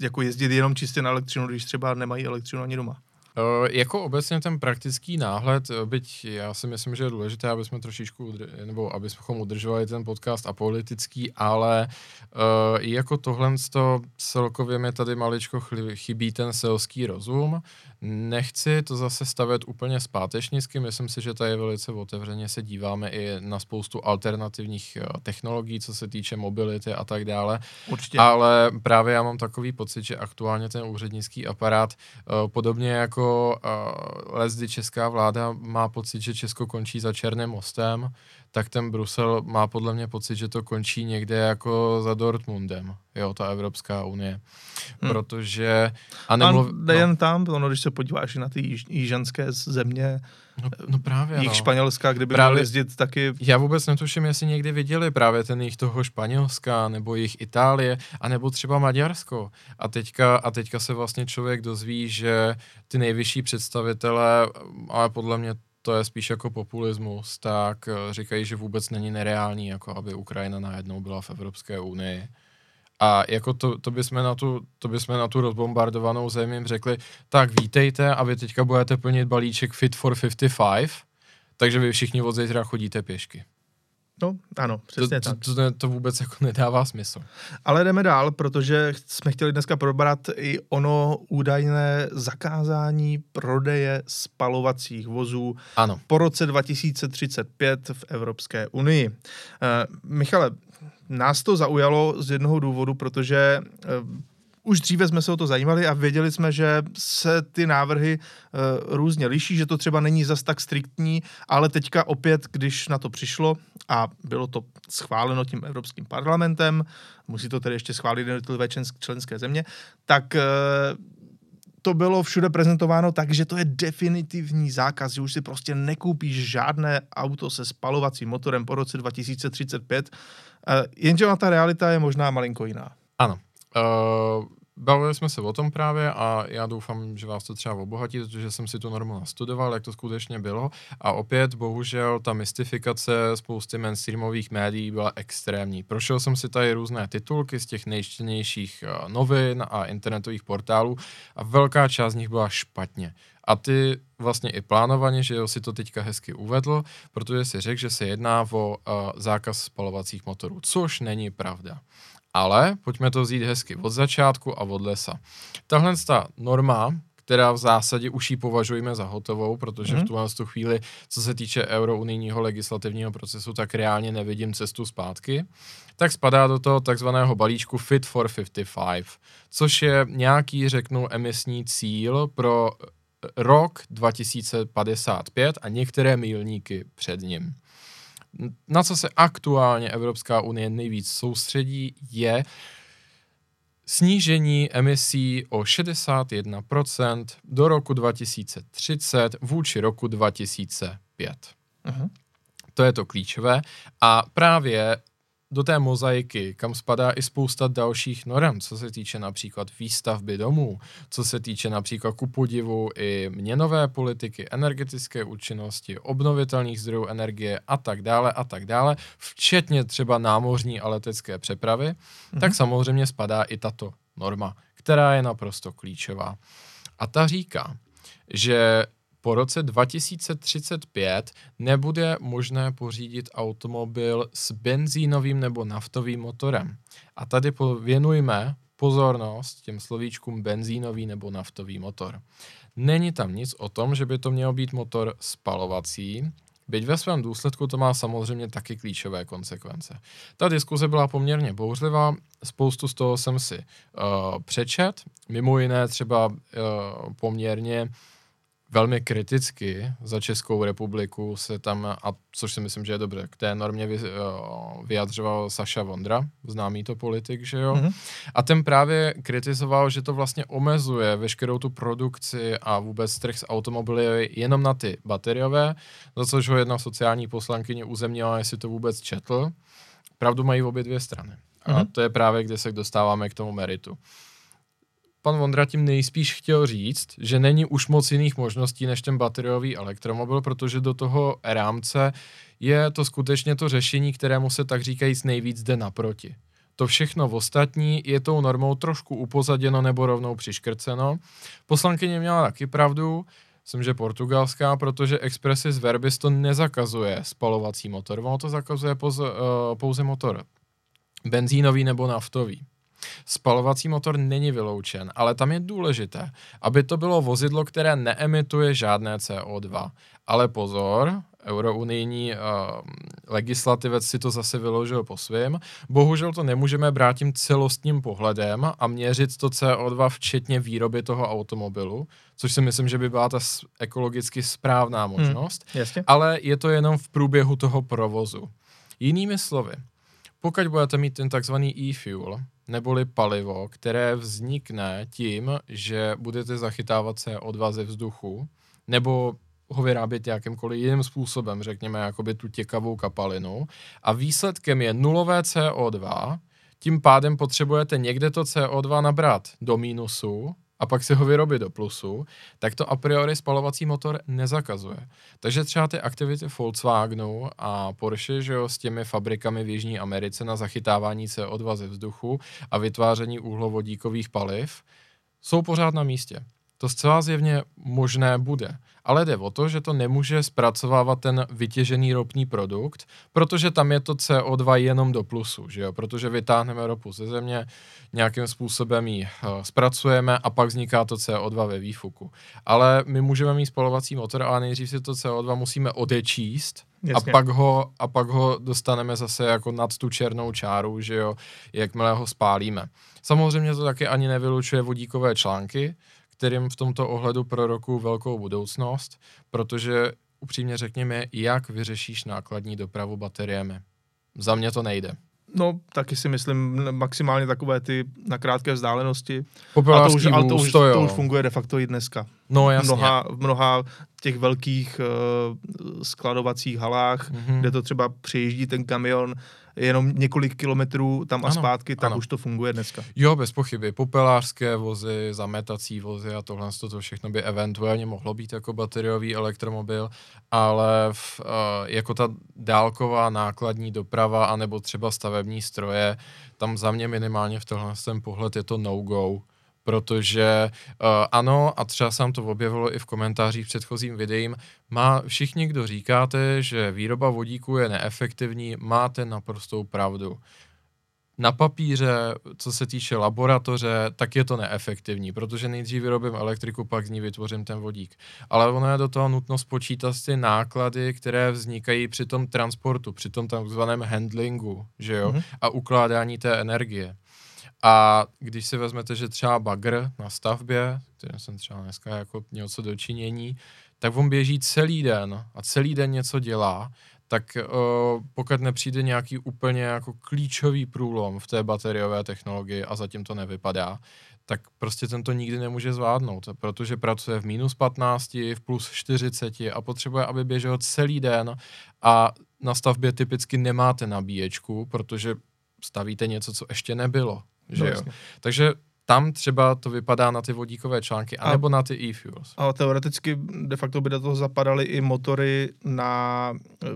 jako jezdit jenom čistě na elektřinu, když třeba nemají elektřinu ani doma. Uh, jako obecně ten praktický náhled, eh, byť já si myslím, že je důležité, aby jsme trošičku, nebo aby jsme udržovali ten podcast apolitický, ale uh, jako tohle to celkově mi tady maličko chybí ten selský rozum. Nechci to zase stavět úplně zpátečnicky, myslím si, že tady velice otevřeně se díváme i na spoustu alternativních technologií, co se týče mobility a tak dále. Určitě. Ale právě já mám takový pocit, že aktuálně ten úřednický aparát, uh, podobně jako uh, lezdy česká vláda má pocit, že Česko končí za Černým mostem, tak ten Brusel má podle mě pocit, že to končí někde jako za Dortmundem, jo, ta Evropská unie. Hmm. Protože... A, nemluv, a nejen no. tam, ono, když se podíváš na ty již, jižanské země, No, no právě, jich no. Španělska, kdyby právě, jezdit taky... Já vůbec netuším, jestli někdy viděli právě ten jich toho Španělska, nebo jich Itálie, anebo třeba Maďarsko. A teďka, a teďka se vlastně člověk dozví, že ty nejvyšší představitelé, ale podle mě to je spíš jako populismus, tak eh, říkají, že vůbec není nereální, jako aby Ukrajina najednou byla v Evropské unii. A jako to, to, bychom na tu, to bychom na tu rozbombardovanou zemi řekli, tak vítejte a vy teďka budete plnit balíček Fit for 55, takže vy všichni od zítra chodíte pěšky. No, ano, přesně to, tak. To, to, to vůbec jako nedává smysl. Ale jdeme dál, protože jsme chtěli dneska probrat i ono údajné zakázání prodeje spalovacích vozů ano. po roce 2035 v Evropské unii. Uh, Michale, nás to zaujalo z jednoho důvodu, protože uh, už dříve jsme se o to zajímali a věděli jsme, že se ty návrhy uh, různě liší, že to třeba není zas tak striktní, ale teďka opět, když na to přišlo a bylo to schváleno tím Evropským parlamentem, musí to tedy ještě schválit jednotlivé členské země, tak uh, to bylo všude prezentováno tak, že to je definitivní zákaz, že už si prostě nekoupíš žádné auto se spalovacím motorem po roce 2035, uh, jenže ta realita je možná malinko jiná. Ano. Uh, Bavili jsme se o tom právě a já doufám, že vás to třeba obohatí, protože jsem si tu normu nastudoval, jak to skutečně bylo. A opět, bohužel, ta mystifikace spousty mainstreamových médií byla extrémní. Prošel jsem si tady různé titulky z těch nejčtenějších eh, novin a internetových portálů a velká část z nich byla špatně. A ty vlastně i plánovaně, že jo, si to teďka hezky uvedl, protože si řekl, že se jedná o uh, zákaz spalovacích motorů, což není pravda. Ale pojďme to vzít hezky od začátku a od lesa. Tahle ta norma, která v zásadě už ji považujeme za hotovou, protože mm. v mhm. tuhle tu chvíli, co se týče eurounijního legislativního procesu, tak reálně nevidím cestu zpátky, tak spadá do toho takzvaného balíčku Fit for 55, což je nějaký, řeknu, emisní cíl pro rok 2055 a některé milníky před ním na co se aktuálně Evropská unie nejvíc soustředí, je snížení emisí o 61% do roku 2030 vůči roku 2005. Uh-huh. To je to klíčové. A právě do té mozaiky, kam spadá i spousta dalších norem, co se týče například výstavby domů, co se týče například ku podivu i měnové politiky, energetické účinnosti, obnovitelných zdrojů energie a tak dále a tak dále, včetně třeba námořní a letecké přepravy, mm-hmm. tak samozřejmě spadá i tato norma, která je naprosto klíčová. A ta říká, že po roce 2035 nebude možné pořídit automobil s benzínovým nebo naftovým motorem. A tady věnujme pozornost těm slovíčkům benzínový nebo naftový motor. Není tam nic o tom, že by to měl být motor spalovací, Byť ve svém důsledku to má samozřejmě taky klíčové konsekvence. Ta diskuze byla poměrně bouřlivá, spoustu z toho jsem si uh, přečet, mimo jiné třeba uh, poměrně velmi kriticky za Českou republiku se tam, a což si myslím, že je dobře, k té normě vy, vyjadřoval Saša Vondra, známý to politik, že jo? Mm-hmm. A ten právě kritizoval, že to vlastně omezuje veškerou tu produkci a vůbec trh s automobily jenom na ty bateriové, za což ho jedna sociální poslankyně uzemnila, jestli to vůbec četl. Pravdu mají v obě dvě strany. Mm-hmm. A mhm. to je právě, kde se dostáváme k tomu meritu pan Vondra tím nejspíš chtěl říct, že není už moc jiných možností než ten bateriový elektromobil, protože do toho rámce je to skutečně to řešení, kterému se tak říkajíc nejvíc jde naproti. To všechno v ostatní je tou normou trošku upozaděno nebo rovnou přiškrceno. Poslankyně měla taky pravdu, myslím, že portugalská, protože Expressis Verbis to nezakazuje spalovací motor, ono to zakazuje uh, pouze motor benzínový nebo naftový. Spalovací motor není vyloučen, ale tam je důležité, aby to bylo vozidlo, které neemituje žádné CO2. Ale pozor, eurounijní uh, legislativec si to zase vyložil po svém. Bohužel to nemůžeme brát tím celostním pohledem a měřit to CO2 včetně výroby toho automobilu, což si myslím, že by byla ta ekologicky správná hmm, možnost. Hmm, jasně. Ale je to jenom v průběhu toho provozu. Jinými slovy, pokud budete mít ten takzvaný e-fuel, neboli palivo, které vznikne tím, že budete zachytávat CO2 ze vzduchu, nebo ho vyrábět jakýmkoliv jiným způsobem, řekněme jakoby tu těkavou kapalinu a výsledkem je nulové CO2, tím pádem potřebujete někde to CO2 nabrat do mínusu a pak si ho vyrobit do plusu, tak to a priori spalovací motor nezakazuje. Takže třeba ty aktivity Volkswagenu a Porsche, že jo, s těmi fabrikami v Jižní Americe na zachytávání CO2 ze vzduchu a vytváření uhlovodíkových paliv, jsou pořád na místě. To zcela zjevně možné bude. Ale jde o to, že to nemůže zpracovávat ten vytěžený ropný produkt, protože tam je to CO2 jenom do plusu, že jo? Protože vytáhneme ropu ze země, nějakým způsobem ji uh, zpracujeme a pak vzniká to CO2 ve výfuku. Ale my můžeme mít spalovací motor, ale nejdřív si to CO2 musíme odečíst A pak, ho, a pak ho dostaneme zase jako nad tu černou čáru, že jo, jakmile ho spálíme. Samozřejmě to taky ani nevylučuje vodíkové články, kterým v tomto ohledu pro roku velkou budoucnost, protože upřímně řekněme, jak vyřešíš nákladní dopravu bateriemi. Za mě to nejde. No, taky si myslím maximálně takové ty na krátké vzdálenosti. A to už, ale to už, to, to už funguje de facto i dneska. No jasně. Mnoha, v mnoha těch velkých uh, skladovacích halách, mm-hmm. kde to třeba přejíždí ten kamion jenom několik kilometrů tam a ano, zpátky, tak ano. už to funguje dneska. Jo, bez pochyby. Popelářské vozy, zametací vozy a tohle to všechno by eventuálně mohlo být jako bateriový elektromobil, ale v, uh, jako ta dálková nákladní doprava anebo třeba stavební stroje, tam za mě minimálně v tohle ten pohled je to no-go protože uh, ano, a třeba se to objevilo i v komentářích předchozím videím, má všichni, kdo říkáte, že výroba vodíku je neefektivní, máte naprostou pravdu. Na papíře, co se týče laboratoře, tak je to neefektivní, protože nejdřív vyrobím elektriku, pak z ní vytvořím ten vodík. Ale ono je do toho nutno spočítat ty náklady, které vznikají při tom transportu, při tom takzvaném handlingu, že jo, mm-hmm. a ukládání té energie. A když si vezmete, že třeba bagr na stavbě, kterým jsem třeba dneska jako měl co dočinění, tak on běží celý den a celý den něco dělá, tak uh, pokud nepřijde nějaký úplně jako klíčový průlom v té bateriové technologii a zatím to nevypadá, tak prostě ten to nikdy nemůže zvládnout, protože pracuje v minus 15, v plus 40 a potřebuje, aby běžel celý den a na stavbě typicky nemáte nabíječku, protože stavíte něco, co ještě nebylo. Že no, jo? Takže tam třeba to vypadá na ty vodíkové články, anebo a, na ty e-fuels. Ale teoreticky de facto by do toho zapadaly i motory na eh,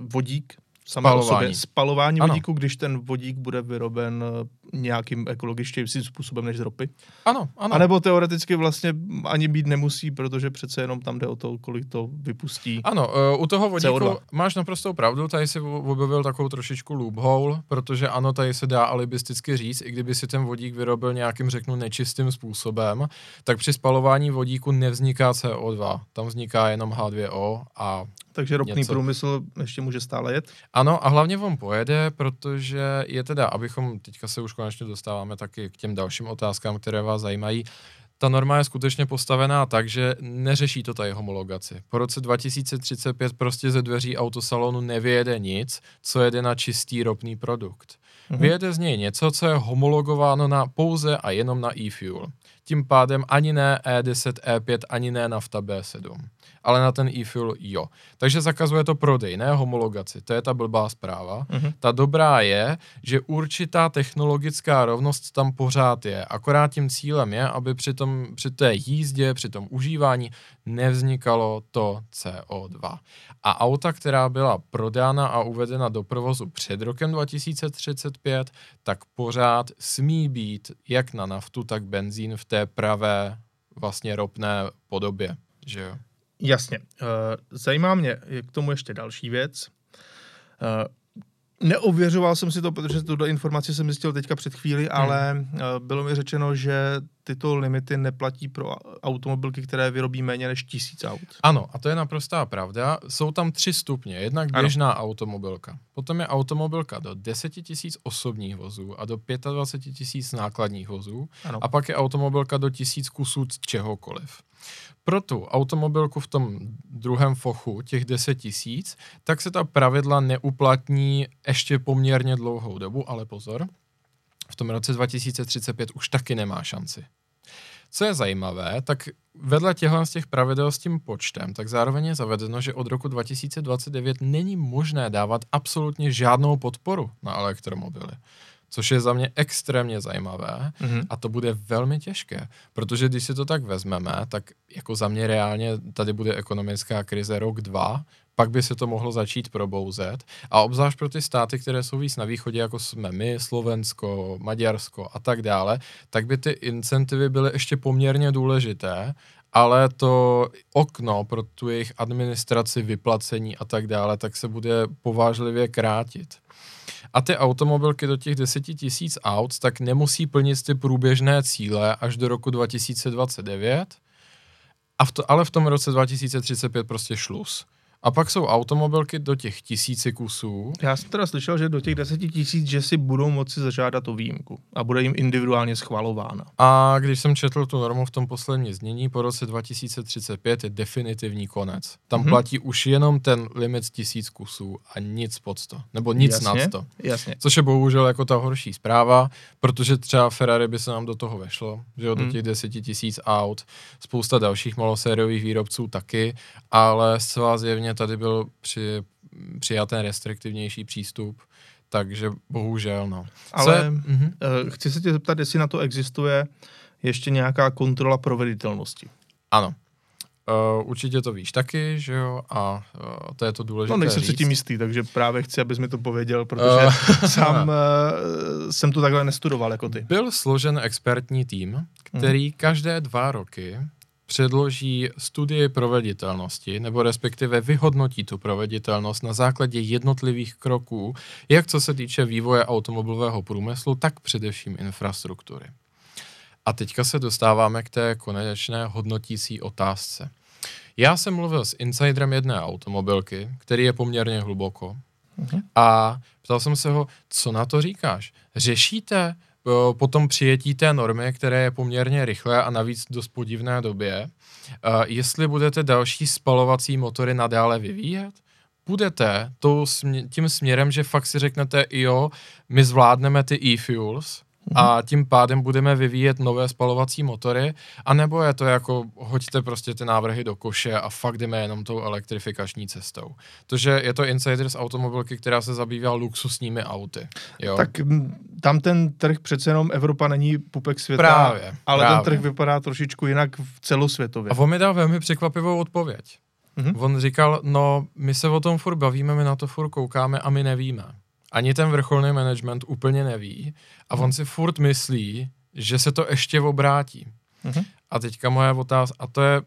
spalování. Sobě, spalování ano. vodíku, když ten vodík bude vyroben eh, nějakým ekologičtějším způsobem než z ropy. Ano, ano. A nebo teoreticky vlastně ani být nemusí, protože přece jenom tam jde o to, kolik to vypustí. Ano, uh, u toho vodíku CO2. máš naprostou pravdu, tady si objevil takovou trošičku loophole, protože ano, tady se dá alibisticky říct, i kdyby si ten vodík vyrobil nějakým, řeknu, nečistým způsobem, tak při spalování vodíku nevzniká CO2, tam vzniká jenom H2O a takže ropný něco. průmysl ještě může stále jet? Ano, a hlavně on pojede, protože je teda, abychom, teďka se už konečně dostáváme taky k těm dalším otázkám, které vás zajímají, ta norma je skutečně postavená tak, že neřeší to tady homologaci. Po roce 2035 prostě ze dveří autosalonu nevyjede nic, co jede na čistý ropný produkt. Mm-hmm. Vyjede z něj něco, co je homologováno na pouze a jenom na e-fuel. Tím pádem ani ne E10, E5, ani ne nafta B7 ale na ten e-fuel jo. Takže zakazuje to prodej, ne homologaci. To je ta blbá zpráva. Mm-hmm. Ta dobrá je, že určitá technologická rovnost tam pořád je. Akorát tím cílem je, aby při, tom, při té jízdě, při tom užívání nevznikalo to CO2. A auta, která byla prodána a uvedena do provozu před rokem 2035, tak pořád smí být jak na naftu, tak benzín v té pravé vlastně ropné podobě. Že jo? Jasně. Eh, zajímá mě k tomu ještě další věc. Eh, neověřoval jsem si to, protože tuto informaci jsem zjistil teďka před chvíli, hmm. ale eh, bylo mi řečeno, že tyto limity neplatí pro automobilky, které vyrobí méně než tisíc aut. Ano, a to je naprostá pravda. Jsou tam tři stupně. Jednak běžná ano. automobilka. Potom je automobilka do 10 tisíc osobních vozů a do 25 tisíc nákladních vozů. Ano. A pak je automobilka do tisíc kusů čehokoliv pro tu automobilku v tom druhém fochu, těch 10 tisíc, tak se ta pravidla neuplatní ještě poměrně dlouhou dobu, ale pozor, v tom roce 2035 už taky nemá šanci. Co je zajímavé, tak vedle těchto z těch pravidel s tím počtem, tak zároveň je zavedeno, že od roku 2029 není možné dávat absolutně žádnou podporu na elektromobily což je za mě extrémně zajímavé mm-hmm. a to bude velmi těžké, protože když si to tak vezmeme, tak jako za mě reálně tady bude ekonomická krize rok, dva, pak by se to mohlo začít probouzet a obzvlášť pro ty státy, které jsou víc na východě, jako jsme my, Slovensko, Maďarsko a tak dále, tak by ty incentivy byly ještě poměrně důležité, ale to okno pro tu jejich administraci, vyplacení a tak dále, tak se bude povážlivě krátit. A ty automobilky do těch 10 tisíc aut tak nemusí plnit ty průběžné cíle až do roku 2029, a v to, ale v tom roce 2035 prostě šlus. A pak jsou automobilky do těch tisíci kusů. Já jsem teda slyšel, že do těch deseti tisíc, že si budou moci zažádat o výjimku a bude jim individuálně schvalována. A když jsem četl tu normu v tom posledním znění, po roce 2035 je definitivní konec. Tam Mhm. mm-hmm. platí už jenom ten limit tisíc kusů a nic pod to. Nebo nic Jasně, nad to. Jasně. Což je bohužel jako ta horší zpráva, protože třeba Ferrari by se nám do toho vešlo, že jo, do Hmm. těch deseti tisíc aut, spousta dalších malosériových výrobců taky, ale zcela zjevně tady byl při, přijat ten restriktivnější přístup, takže bohužel, no. Co Ale je, mhm. eh, chci se tě zeptat, jestli na to existuje ještě nějaká kontrola proveditelnosti. Ano. Uh, určitě to víš taky, že jo, a uh, to je to důležité No nejsem si tím jistý, takže právě chci, abys mi to pověděl, protože Eh, sám eh, jsem to takhle nestudoval jako ty. Byl složen expertní tým, který Mhm. každé dva roky předloží studii proveditelnosti, nebo respektive vyhodnotí tu proveditelnost na základě jednotlivých kroků, jak co se týče vývoje automobilového průmyslu, tak především infrastruktury. A teďka se dostáváme k té konečné hodnotící otázce. Já jsem mluvil s insiderem jedné automobilky, který je poměrně hluboko, Mhm. a ptal jsem se ho, co na to říkáš? Řešíte po tom přijetí té normy, které je poměrně rychlé a navíc dost podivné době, a jestli budete další spalovací motory nadále vyvíjet? Budete tím směrem, že fakt si řeknete, jo, my zvládneme ty e-fuels, a tím pádem budeme vyvíjet nové spalovací motory, anebo je to jako hoďte prostě ty návrhy do koše a fakt jdeme jenom tou elektrifikační cestou. To, že je to insider z automobilky, která se zabývá luxusními auty. Jo? Tak tam ten trh přece jenom Evropa není pupek světa, Právě, ale právě. ten trh vypadá trošičku jinak v celosvětově. A on mi dal velmi překvapivou odpověď. Mhm. On říkal, no, my se o tom furt bavíme, my na to furt koukáme a my nevíme. Ani ten vrcholný management úplně neví a on si furt myslí, že se to ještě obrátí. Mhm. A teďka moje otázka, a to je,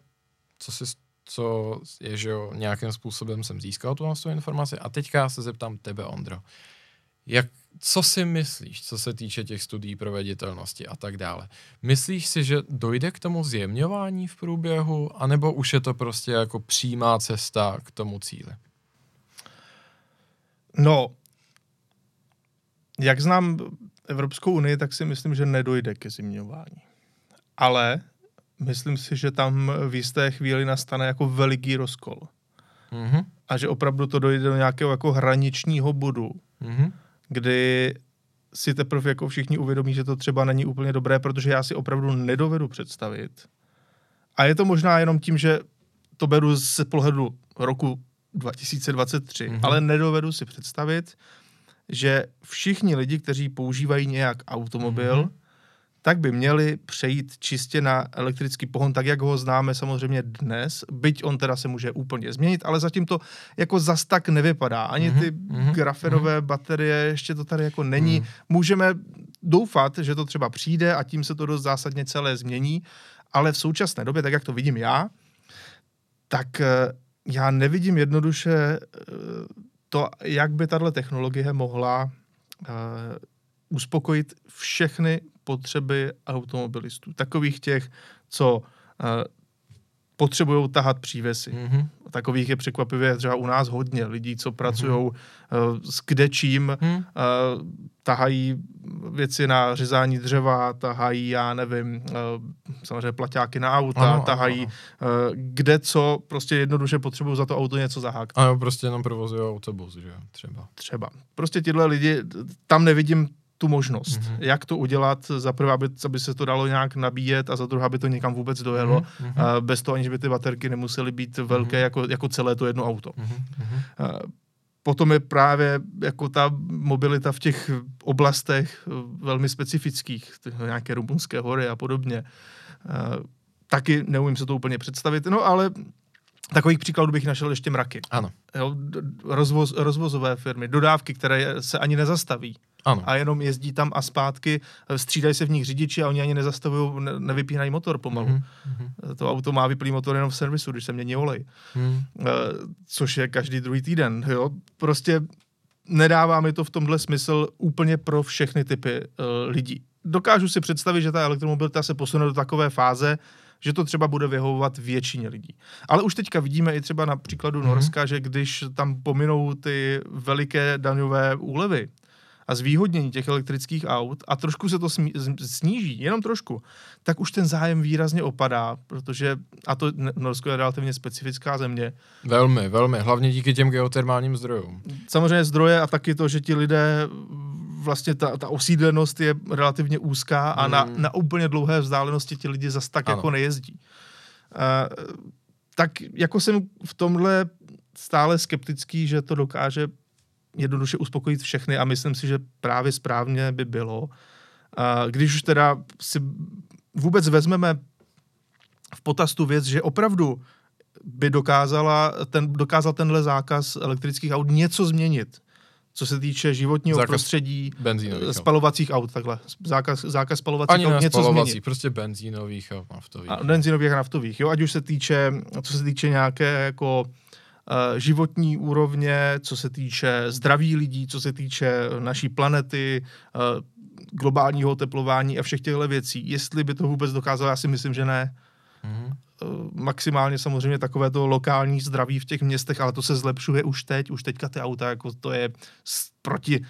co si, co je, že jo, nějakým způsobem jsem získal tu tu informaci a teďka se zeptám tebe, Ondro. Jak, co si myslíš, co se týče těch studií proveditelnosti a tak dále? Myslíš si, že dojde k tomu zjemňování v průběhu, anebo už je to prostě jako přímá cesta k tomu cíli? No, jak znám Evropskou unii, tak si myslím, že nedojde ke zimňování. Ale myslím si, že tam v jisté chvíli nastane jako veliký rozkol. Mhm. A že opravdu to dojde do nějakého jako hraničního bodu, Mhm. kdy si teprve jako všichni uvědomí, že to třeba není úplně dobré, protože já si opravdu nedovedu představit. A je to možná jenom tím, že to beru z pohledu roku 2023, Mhm. mm-hmm. ale nedovedu si představit, že všichni lidi, kteří používají nějak automobil, Mhm. mm-hmm. tak by měli přejít čistě na elektrický pohon, tak jak ho známe samozřejmě dnes, byť on teda se může úplně změnit, ale zatím to jako zas tak nevypadá. Ani ty Mhm, mm-hmm. mhm, grafenové mm-hmm. baterie, ještě to tady jako není. Mhm. Můžeme doufat, že to třeba přijde a tím se to dost zásadně celé změní, ale v současné době, tak jak to vidím já, tak eh, já nevidím jednoduše eh, to, jak by tahle technologie mohla uh, uspokojit všechny potřeby automobilistů. Takových těch, co uh, potřebují tahat přívesy. Mhm. Takových je překvapivě třeba u nás hodně lidí, co pracují Mhm. uh, s kdečím, uh, tahají věci na řezání dřeva, tahají, já nevím, uh, samozřejmě plaťáky na auta, Ano, ano, tahají ano. uh, kde co, prostě jednoduše potřebují za to auto něco zahákat. A jo, prostě jenom provozují autobus, že třeba. Třeba. Prostě tyhle lidi, tam nevidím tu možnost, Mhm. mm-hmm. jak to udělat, za prvé, aby, aby se to dalo nějak nabíjet a za druhé, aby to někam vůbec dojelo, Mhm, mhm. mm-hmm. bez toho, aniž by ty baterky nemusely být velké Mhm. jako, jako celé to jedno auto. Mhm, mhm. Eh, Potom je právě jako ta mobilita v těch oblastech eh, velmi specifických, ty nějaké rumunské hory a podobně. Taky neumím se to úplně představit, no ale takových příkladů bych našel ještě mraky. Ano, Jo, rozvoz, rozvozové firmy, dodávky, které se ani nezastaví ano. a jenom jezdí tam a zpátky, eh, střídají se v nich řidiči a oni ani nezastavují, ne, nevypínají motor pomalu. Mhm, mhm, Mm-hmm. To auto má vyplý motor jenom v servisu, když se mění olej. mhm. Eh, což je každý druhý týden. Jo? Prostě nedává mi to v tomhle smysl úplně pro všechny typy uh, lidí. Dokážu si představit, že ta elektromobilita se posune do takové fáze, že to třeba bude vyhovovat většině lidí. Ale už teďka vidíme i třeba na příkladu Mhm. Norska, že když tam pominou ty veliké daňové úlevy, a zvýhodnění těch elektrických aut a trošku se to sníží, jenom trošku, tak už ten zájem výrazně opadá, protože, a to Norsko je relativně specifická země, Velmi, velmi. Hlavně díky těm geotermálním zdrojům. samozřejmě zdroje a taky to, že ti lidé, vlastně ta, ta osídlenost je relativně úzká a na, Mm. na úplně dlouhé vzdálenosti ti lidi zas tak Ano. jako nejezdí. Uh, tak jako jsem v tomhle stále skeptický, že to dokáže jednoduše uspokojit všechny a myslím si, že právě správně by bylo, když už teda si vůbec vezmeme v potaz tu věc, že opravdu by dokázala ten, dokázal tenhle zákaz elektrických aut něco změnit, co se týče životního Zákaz prostředí, Benzínových. spalovacích aut, takhle. Zákaz, zákaz spalovacích Ani aut, něco spalovacích, změnit. prostě benzínových a naftových. A benzinových a naftových, jo, ať už se týče, co se týče nějaké jako životní úrovně, co se týče zdraví lidí, co se týče naší planety, uh, globálního oteplování a všech těchto věcí. Jestli by to vůbec dokázalo, já si myslím, že ne. Mhm. Uh, maximálně samozřejmě takové to lokální zdraví v těch městech, ale to se zlepšuje už teď, už teďka ty auta, jako to je proti,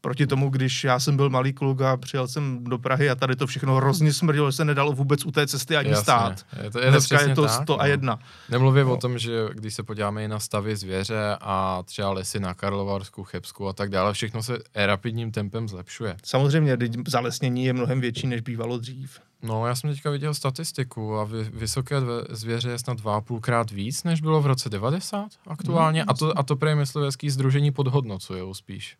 proti tomu, když já jsem byl malý kluk a přijel jsem do Prahy a tady to všechno hrozně smrdilo, že se nedalo vůbec u té cesty ani Jasně. stát. Je to, je to Dneska je to tak, 100 a no. 1. Nemluvě No. o tom, že když se podíváme i na stavy zvěře a třeba lesy na Karlovarsku, Chebsku a tak dále, všechno se rapidním tempem zlepšuje. Samozřejmě, teď zalesnění je mnohem větší, než bývalo dřív. No, já jsem teďka viděl statistiku a vy, vysoké dve, zvěře je snad dva a půlkrát víc, než bylo v roce 90 aktuálně. A to, a to prý myslivecký združení podhodnocujou spíš.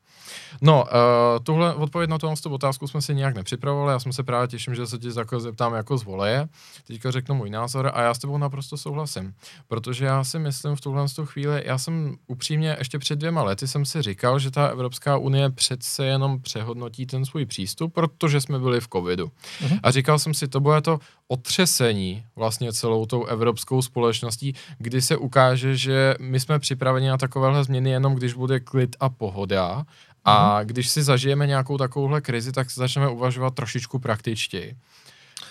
No, uh, tuhle odpověď na tu otázku jsme si nějak nepřipravovali, já jsem se právě těším, že se tě jako zeptám jako zvoleje. Teďka řeknu můj názor a já s tebou naprosto souhlasím. Protože já si myslím v tuhle tu chvíli, já jsem upřímně ještě před dvěma lety jsem si říkal, že ta Evropská unie přece jenom přehodnotí ten svůj přístup, protože jsme byli v covidu. Mhm. A říkal jsem si, to bude to otřesení vlastně celou tou evropskou společností, kdy se ukáže, že my jsme připraveni na takovéhle změny jenom když bude klid a pohoda a když si zažijeme nějakou takovouhle krizi, tak začneme uvažovat trošičku praktičtěji.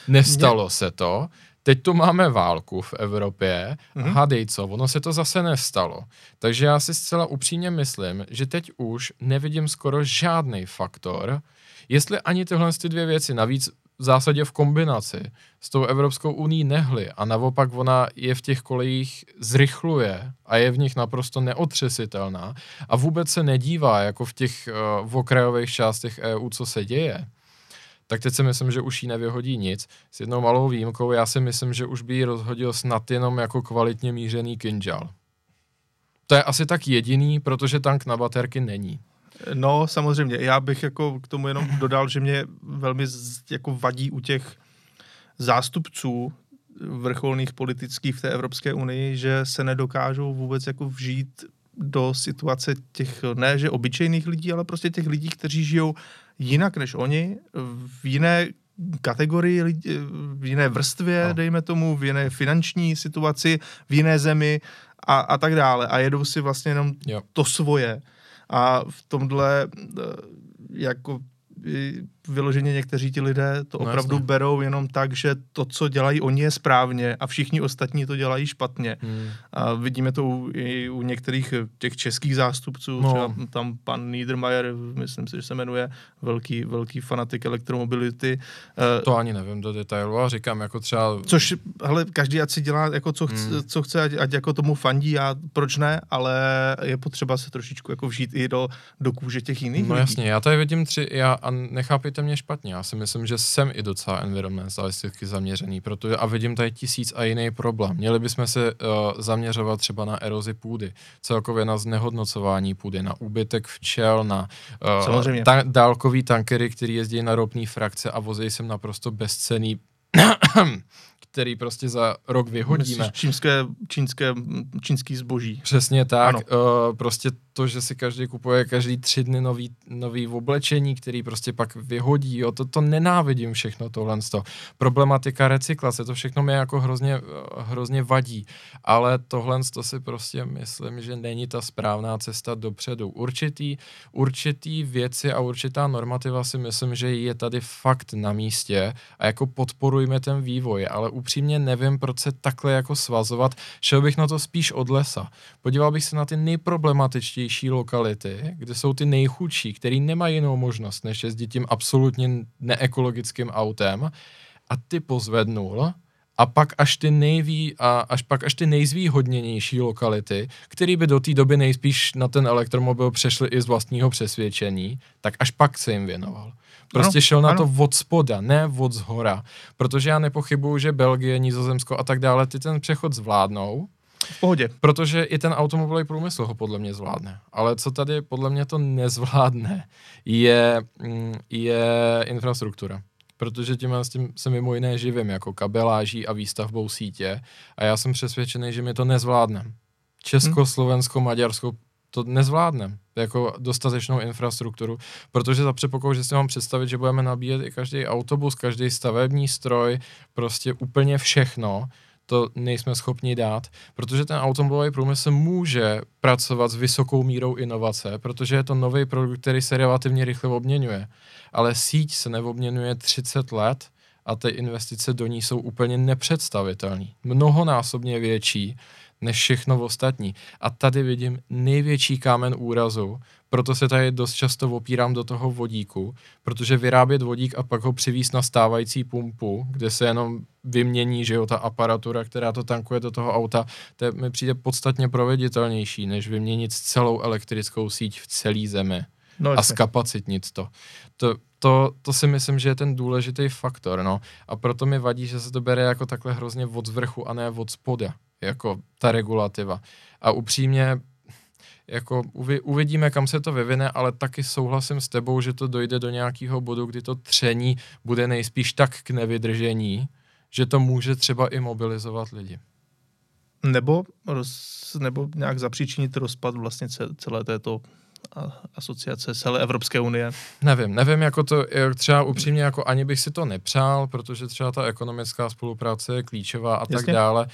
Nestalo se to, teď tu máme válku v Evropě, Mhm. hadej co, ono se to zase nestalo. Takže já si zcela upřímně myslím, že teď už nevidím skoro žádný faktor, jestli ani tyhle ty dvě věci, navíc v zásadě v kombinaci s tou Evropskou uní nehly a naopak ona je v těch kolejích zrychluje a je v nich naprosto neotřesitelná a vůbec se nedívá jako v těch uh, v okrajových částech EU, co se děje, tak teď si myslím, že už jí nevyhodí nic. S jednou malou výjimkou, já si myslím, že už by jí rozhodil snad jenom jako kvalitně mířený kinžal. To je asi tak jediný, protože tank na baterky není. No, samozřejmě. Já bych jako k tomu jenom dodal, že mě velmi z, jako vadí u těch zástupců vrcholných politických v té Evropské unii, že se nedokážou vůbec jako vžít do situace těch, ne že obyčejných lidí, ale prostě těch lidí, kteří žijou jinak než oni, v jiné kategorii, lidí, v jiné vrstvě, No. no. dejme tomu, v jiné finanční situaci, v jiné zemi a, a tak dále. A jedou si vlastně jenom Jo. to svoje. A v tomhle eh, jako vyloženě někteří ti lidé to No opravdu jasně. berou jenom tak, že to, co dělají oni, je správně a všichni ostatní to dělají špatně. Hmm. A vidíme to u, i u některých těch českých zástupců, No. no. třeba tam pan Niedermayer, myslím si, že se jmenuje, velký, velký fanatik elektromobility. Eh, To ani nevím do detailu a říkám, jako třeba Což, hele, každý ať si dělá jako co chce, Hmm. co chce ať, ať jako tomu fandí a proč ne, ale je potřeba se trošičku jako vžít i do, do kůže těch jiných No lidí. jasně, já tady vidím tři, já, a nechápejte mě špatně, já si myslím, že jsem i docela environmentalisticky zaměřený, protože a vidím tady tisíc a jiný problém. Měli bychom se uh, zaměřovat třeba na erozi půdy, celkově na znehodnocování půdy, na úbytek včel, na uh, Samozřejmě. ta, dálkový tankery, který jezdí na ropný frakce a vozí sem naprosto bezcený který prostě za rok vyhodíme. Myslíš čínské, čínské, čínský zboží. Přesně tak. Ano. Uh, prostě to, že si každý kupuje každý tři dny nový, nový oblečení, který prostě pak vyhodí, jo, to, to nenávidím všechno tohle. Problematika recyklace, to všechno mě jako hrozně, hrozně vadí, ale tohle to si prostě myslím, že není ta správná cesta dopředu. Určitý, určitý věci a určitá normativa si myslím, že je tady fakt na místě a jako podporujme ten vývoj, ale upřímně nevím, proč se takhle jako svazovat, šel bych na to spíš od lesa. Podíval bych se na ty nejproblematičtější lokality, kde jsou ty nejchudší, který nemají jinou možnost, než jezdit tím absolutně neekologickým autem a ty pozvednul a pak až ty nejví, a až pak až ty nejzvýhodněnější lokality, které by do té doby nejspíš na ten elektromobil přešly i z vlastního přesvědčení, tak až pak se jim věnoval. Prostě ano, šel na ano. to od spoda, ne od zhora. Protože já nepochybuju, že Belgie, Nizozemsko a tak dále, ty ten přechod zvládnou. V pohodě. Protože i ten automobilový průmysl ho podle mě zvládne. Ale co tady podle mě to nezvládne, je, mm, je infrastruktura protože tím, s tím se mimo jiné živím, jako kabeláží a výstavbou sítě a já jsem přesvědčený, že mi to nezvládne. Česko, hmm. Slovensko, Maďarsko to nezvládneme, jako dostatečnou infrastrukturu, protože za předpokladu, že si mám představit, že budeme nabíjet i každý autobus, každý stavební stroj, prostě úplně všechno, to nejsme schopni dát, protože ten automobilový průmysl může pracovat s vysokou mírou inovace, protože je to nový produkt, který se relativně rychle obměňuje. Ale síť se neobměňuje 30 let a ty investice do ní jsou úplně nepředstavitelné. Mnohonásobně větší než všechno ostatní. A tady vidím největší kámen úrazu, proto se tady dost často opírám do toho vodíku, protože vyrábět vodík a pak ho přivíst na stávající pumpu, kde se jenom vymění, že jo, ta aparatura, která to tankuje do toho auta, to mi přijde podstatně proveditelnější, než vyměnit celou elektrickou síť v celé zemi. No, a skapacitnit to. to. To, to si myslím, že je ten důležitý faktor, no. A proto mi vadí, že se to bere jako takhle hrozně od zvrchu a ne od spoda, jako ta regulativa. A upřímně, jako uvidíme, kam se to vyvine, ale taky souhlasím s tebou, že to dojde do nějakého bodu, kdy to tření bude nejspíš tak k nevydržení, že to může třeba i mobilizovat lidi. Nebo, roz, nebo nějak zapříčinit rozpad vlastně celé této asociace celé Evropské unie? Nevím, nevím, jako to, třeba upřímně, jako ani bych si to nepřál, protože třeba ta ekonomická spolupráce je klíčová a Jasně. tak dále.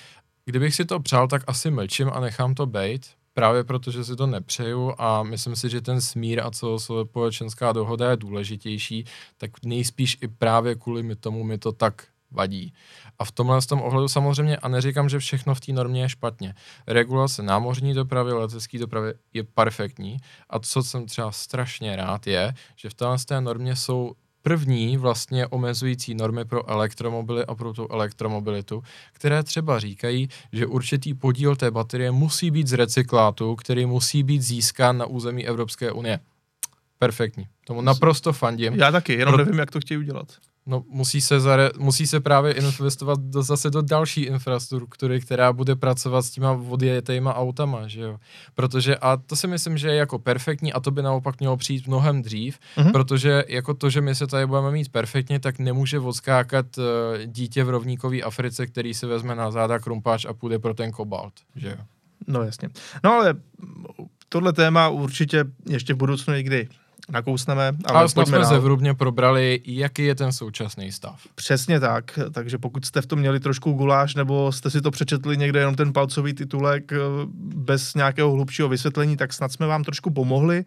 Kdybych si to přál, tak asi mlčím a nechám to být, právě protože si to nepřeju a myslím si, že ten smír a společenská dohoda je důležitější, tak nejspíš i právě kvůli tomu mi to tak vadí. A v tomhle z tom ohledu samozřejmě, a neříkám, že všechno v té normě je špatně. Regulace námořní dopravy, letecké dopravy je perfektní. A co jsem třeba strašně rád je, že v téhle té normě jsou první vlastně omezující normy pro elektromobily a pro tu elektromobilitu, které třeba říkají, že určitý podíl té baterie musí být z recyklátu, který musí být získán na území Evropské unie. Perfektní. Tomu naprosto fandím. Já taky, jenom Pro... nevím, jak to chtějí udělat. No, musí se, zare, musí se právě investovat do, zase do další infrastruktury, která bude pracovat s těma odjetejma autama, že jo. Protože, a to si myslím, že je jako perfektní a to by naopak mělo přijít mnohem dřív, mm-hmm. protože jako to, že my se tady budeme mít perfektně, tak nemůže odskákat uh, dítě v rovníkové Africe, který se vezme na záda krumpáč a půjde pro ten kobalt, že jo. No jasně. No ale tohle téma určitě ještě v budoucnu někdy nakousneme. Ale, ale jsme dál. zevrubně probrali, jaký je ten současný stav. Přesně tak, takže pokud jste v tom měli trošku guláš, nebo jste si to přečetli někde jenom ten palcový titulek eh, bez nějakého hlubšího vysvětlení, tak snad jsme vám trošku pomohli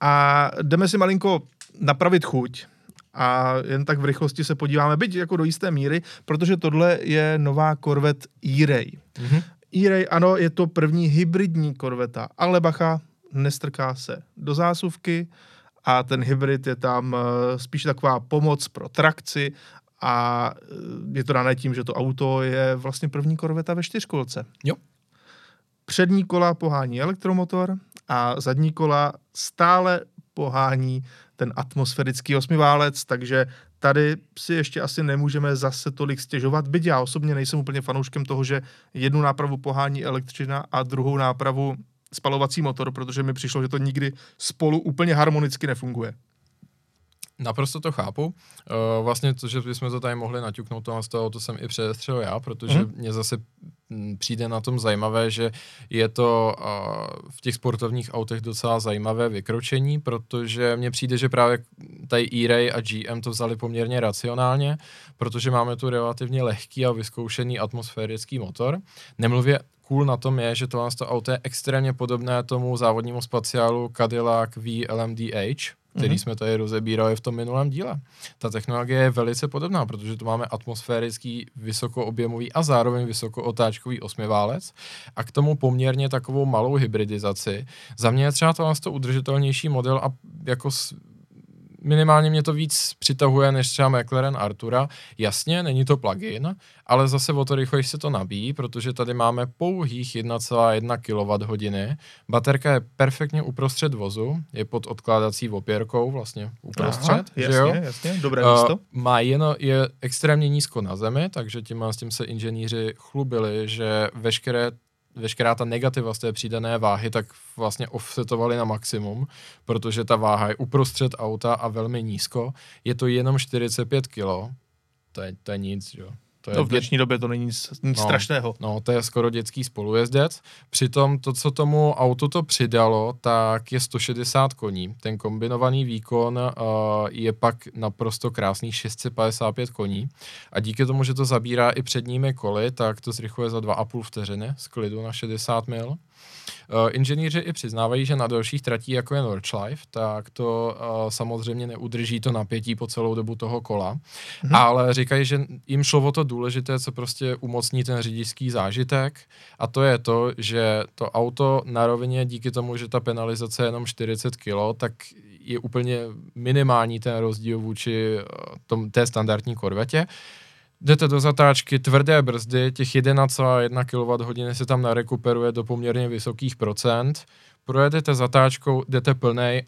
a jdeme si malinko napravit chuť a jen tak v rychlosti se podíváme, byť jako do jisté míry, protože tohle je nová Corvette E-Ray. Mm-hmm. E-Ray, ano, je to první hybridní korveta, ale bacha, nestrká se do zásuvky, a ten hybrid je tam eh, spíš taková pomoc pro trakci a eh, je to dané tím, že to auto je vlastně první korveta ve čtyřkolce. Jo. Přední kola pohání elektromotor a zadní kola stále pohání ten atmosférický osmiválec, takže tady si ještě asi nemůžeme zase tolik stěžovat, byť já osobně nejsem úplně fanouškem toho, že jednu nápravu pohání elektřina a druhou nápravu spalovací motor, protože mi přišlo, že to nikdy spolu úplně harmonicky nefunguje. Naprosto to chápu. Uh, vlastně to, že bychom to tady mohli naťuknout, to, z toho to jsem i předestřel já, protože mm. mě zase mm, přijde na tom zajímavé, že je to uh, v těch sportovních autech docela zajímavé vykročení, protože mně přijde, že právě tady E-Ray a GM to vzali poměrně racionálně, protože máme tu relativně lehký a vyzkoušený atmosférický motor. Nemluvě cool na tom je, že tohle auto je extrémně podobné tomu závodnímu spaciálu Cadillac VLMDH, který mm-hmm. jsme tady rozebírali v tom minulém díle. Ta technologie je velice podobná, protože tu máme atmosférický vysokoobjemový a zároveň vysokootáčkový osmiválec a k tomu poměrně takovou malou hybridizaci. Za mě je třeba to udržitelnější model a jako minimálně mě to víc přitahuje než třeba McLaren Artura. Jasně, není to plugin, ale zase o to rychleji se to nabíjí, protože tady máme pouhých 1,1 kWh. Baterka je perfektně uprostřed vozu, je pod odkládací opěrkou vlastně uprostřed. Aha, jasně, že jo? jasně, dobré místo. Uh, má jen, je extrémně nízko na zemi, takže tím, s tím se inženýři chlubili, že veškeré veškerá ta negativa z té přidané váhy, tak vlastně offsetovali na maximum, protože ta váha je uprostřed auta a velmi nízko. Je to jenom 45 kg, to je, to je nic, jo. To je no v dnešní době to není nic, nic no, strašného. No, to je skoro dětský spolujezdec. Přitom to, co tomu autu to přidalo, tak je 160 koní. Ten kombinovaný výkon uh, je pak naprosto krásných 655 koní. A díky tomu, že to zabírá i předními koly, tak to zrychluje za 2,5 vteřiny z klidu na 60 mil. Uh, inženýři i přiznávají, že na dalších tratí, jako je Nordschleife, tak to uh, samozřejmě neudrží to napětí po celou dobu toho kola, mhm. ale říkají, že jim šlo o to důležité, co prostě umocní ten řidičský zážitek. A to je to, že to auto na rovině díky tomu, že ta penalizace je jenom 40 kg, tak je úplně minimální ten rozdíl vůči tom, té standardní korvetě jdete do zatáčky, tvrdé brzdy, těch 1,1 kWh se tam narekuperuje do poměrně vysokých procent, projedete zatáčkou, jdete plnej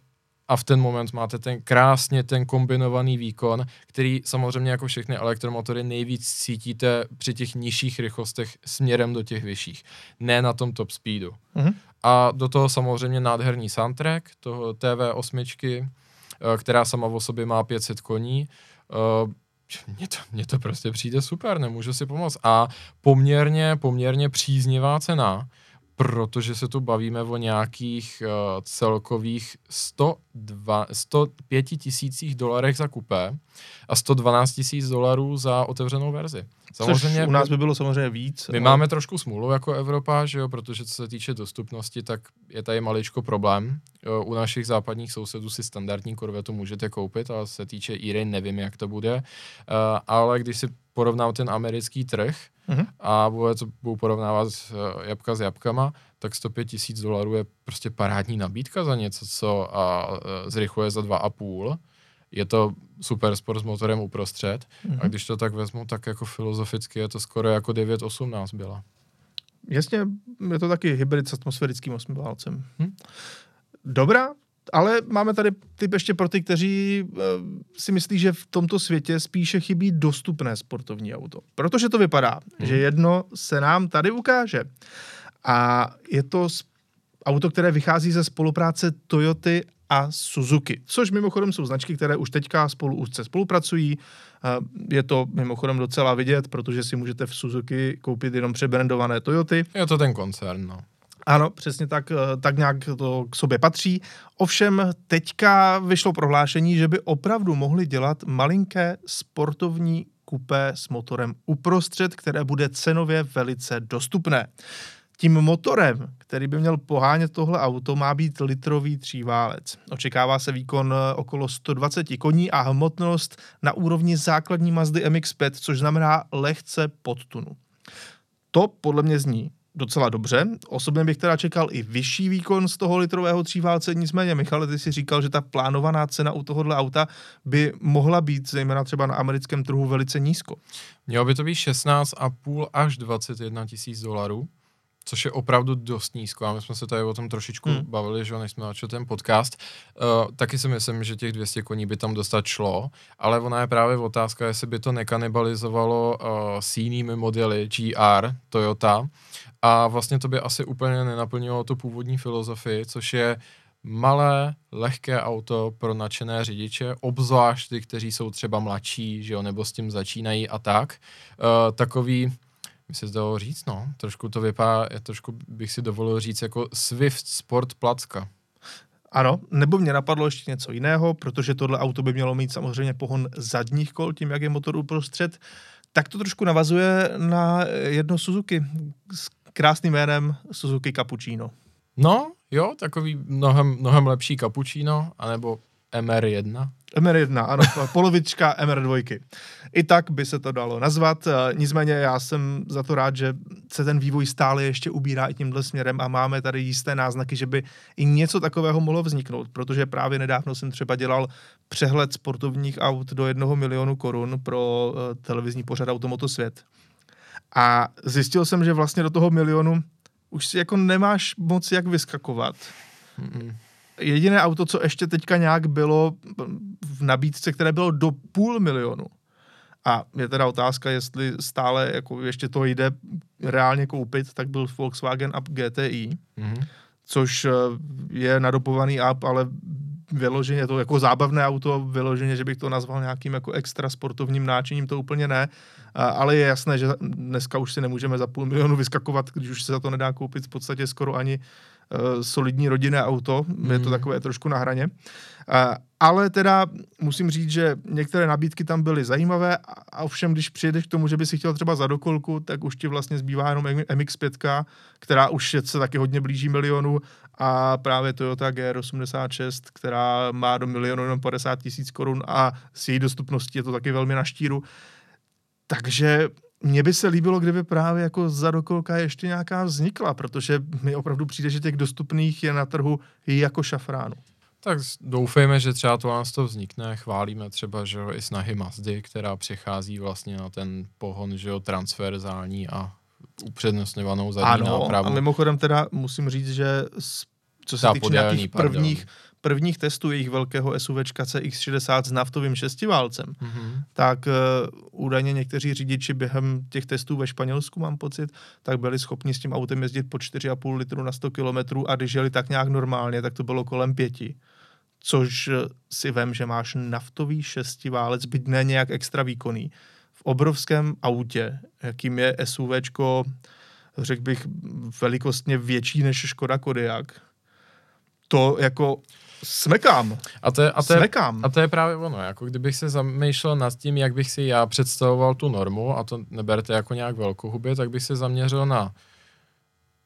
a v ten moment máte ten krásně ten kombinovaný výkon, který samozřejmě jako všechny elektromotory nejvíc cítíte při těch nižších rychlostech směrem do těch vyšších, ne na tom top speedu. Mm-hmm. A do toho samozřejmě nádherný soundtrack toho TV8, eh, která sama o sobě má 500 koní. Mně to, mně to prostě přijde super, nemůžu si pomoct. A poměrně, poměrně příznivá cena, protože se tu bavíme o nějakých uh, celkových 102, 105 tisících dolarech za kupé a 112 tisíc dolarů za otevřenou verzi. Samozřejmě, Což u nás by bylo samozřejmě víc. My ale... máme trošku smůlu jako Evropa, že jo, protože co se týče dostupnosti, tak je tady maličko problém. U našich západních sousedů si standardní korvetu můžete koupit, ale se týče e nevím, jak to bude. Uh, ale když si porovnám ten americký trh uh-huh. a bude to budu porovnávat uh, jabka s jabkama, tak 105 tisíc dolarů je prostě parádní nabídka za něco, co a, uh, zrychluje za 2,5 je to super sport s motorem uprostřed mm-hmm. a mhm. když to tak vezmu, tak jako filozoficky je to skoro jako 918 byla. Jasně, je to taky hybrid s atmosférickým osmiválcem. Hm? Dobrá, ale máme tady typ ještě pro ty, kteří uh, si myslí, že v tomto světě spíše chybí dostupné sportovní auto. Protože to vypadá, hmm. že jedno se nám tady ukáže. A je to auto, které vychází ze spolupráce Toyoty a Suzuki, což mimochodem jsou značky, které už teďka spolu úzce spolupracují. Je to mimochodem docela vidět, protože si můžete v Suzuki koupit jenom přebrandované Toyoty. Je to ten koncern, no. Ano, přesně tak, tak nějak to k sobě patří. Ovšem teďka vyšlo prohlášení, že by opravdu mohli dělat malinké sportovní kupé s motorem uprostřed, které bude cenově velice dostupné. Tím motorem, který by měl pohánět tohle auto, má být litrový tříválec. Očekává se výkon eh, okolo 120 koní a hmotnost na úrovni základní Mazdy MX-5, což znamená lehce pod tunu. To podle mě zní docela dobře. Osobně bych teda čekal i vyšší výkon z toho litrového tříválce, nicméně Michale, ty si říkal, že ta plánovaná cena u tohohle auta by mohla být, zejména třeba na americkém trhu, velice nízko. Mělo by to být 16,5 až 21 tisíc dolarů což je opravdu dost nízko. A my jsme se tady o tom trošičku hmm. bavili, že než jsme začali ten podcast. Uh, taky si myslím, že těch 200 koní by tam dostat šlo, ale ona je právě otázka, jestli by to nekanibalizovalo uh, s jinými modely GR, Toyota, a vlastně to by asi úplně nenaplnilo tu původní filozofii, což je malé, lehké auto pro nadšené řidiče, obzvlášť ty, kteří jsou třeba mladší, že jo, nebo s tím začínají a tak. Uh, takový, mi se zdalo říct, no, trošku to vypadá, trošku bych si dovolil říct jako Swift Sport Placka. Ano, nebo mě napadlo ještě něco jiného, protože tohle auto by mělo mít samozřejmě pohon zadních kol, tím, jak je motor uprostřed. Tak to trošku navazuje na jedno Suzuki s krásným jménem Suzuki Cappuccino. No, jo, takový mnohem, mnohem lepší Cappuccino, anebo MR1. MR1, ano, polovička MR2. I tak by se to dalo nazvat, eh, nicméně já jsem za to rád, že se ten vývoj stále ještě ubírá i tímhle směrem a máme tady jisté náznaky, že by i něco takového mohlo vzniknout, protože právě nedávno jsem třeba dělal přehled sportovních aut do jednoho milionu korun pro uh, televizní pořad Automoto Svět. A zjistil jsem, že vlastně do toho milionu už si jako nemáš moc jak vyskakovat. Mm-mm jediné auto, co ještě teďka nějak bylo v nabídce, které bylo do půl milionu. A je teda otázka, jestli stále jako ještě to jde reálně koupit, tak byl Volkswagen Up GTI, mm-hmm. což eh, je nadopovaný up, ale vyloženě to jako zábavné auto, vyloženě, že bych to nazval nějakým jako extra sportovním náčiním, to úplně ne, ale je jasné, že dneska už si nemůžeme za půl milionu vyskakovat, když už se za to nedá koupit v podstatě skoro ani solidní rodinné auto, mm. je to mhm. takové trošku na hraně. Uh, ale teda musím říct, že některé nabídky tam byly zajímavé a ovšem, když přijedeš k tomu, že by si chtěl třeba za dokolku, tak už ti vlastně zbývá jenom MX-5, která už se taky hodně blíží milionu a právě Toyota GR86, která má do milionu jenom 50 tisíc korun a s její dostupností je to taky velmi na štíru. Takže mně by se líbilo, kdyby právě jako za dokolka ještě nějaká vznikla, protože mi opravdu přijde, že těch dostupných je na trhu jako šafránu. Tak doufejme, že třeba to nás to vznikne. Chválíme třeba, že jo, i snahy Mazdy, která přichází vlastně na ten pohon, že jo, transverzální a upřednostňovanou zadní ano, nápravu. a mimochodem teda musím říct, že co se týče nějakých prvních, prvních testů jejich velkého SUVčka CX-60 s naftovým šestiválcem, mm-hmm. tak uh, údajně někteří řidiči během těch testů ve Španělsku, mám pocit, tak byli schopni s tím autem jezdit po 4,5 litru na 100 kilometrů a když jeli tak nějak normálně, tak to bylo kolem pěti. Což eh, si vem, že máš naftový šestiválec, byť ne nějak extra výkonný, v obrovském autě, jakým je SUVčko, řekl bych, velikostně větší než Škoda Kodiaq, to jako smekám. A to, je, a, to je, smekám. a to je právě ono, jako kdybych se zamýšlel nad tím, jak bych si já představoval tu normu, a to neberte jako nějak velkohubě, tak bych se zaměřil na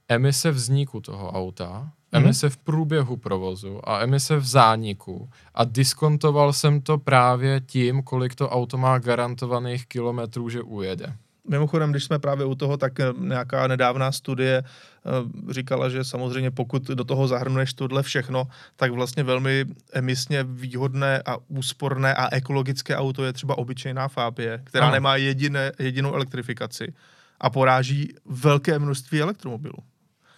emise vzniku toho auta, mhm. emise v průběhu provozu a emise v zániku a diskontoval jsem to právě tím, kolik to auto má garantovaných kilometrů, že ujede. Mimochodem, když jsme právě u toho, tak eh, nějaká nedávná studie eh, říkala, že samozřejmě pokud do toho zahrnuješ tohle všechno, tak vlastně velmi emisně výhodné a úsporné a ekologické auto je třeba obyčejná Fabie, která no. nemá jediné, jedinou elektrifikaci a poráží velké množství elektromobilů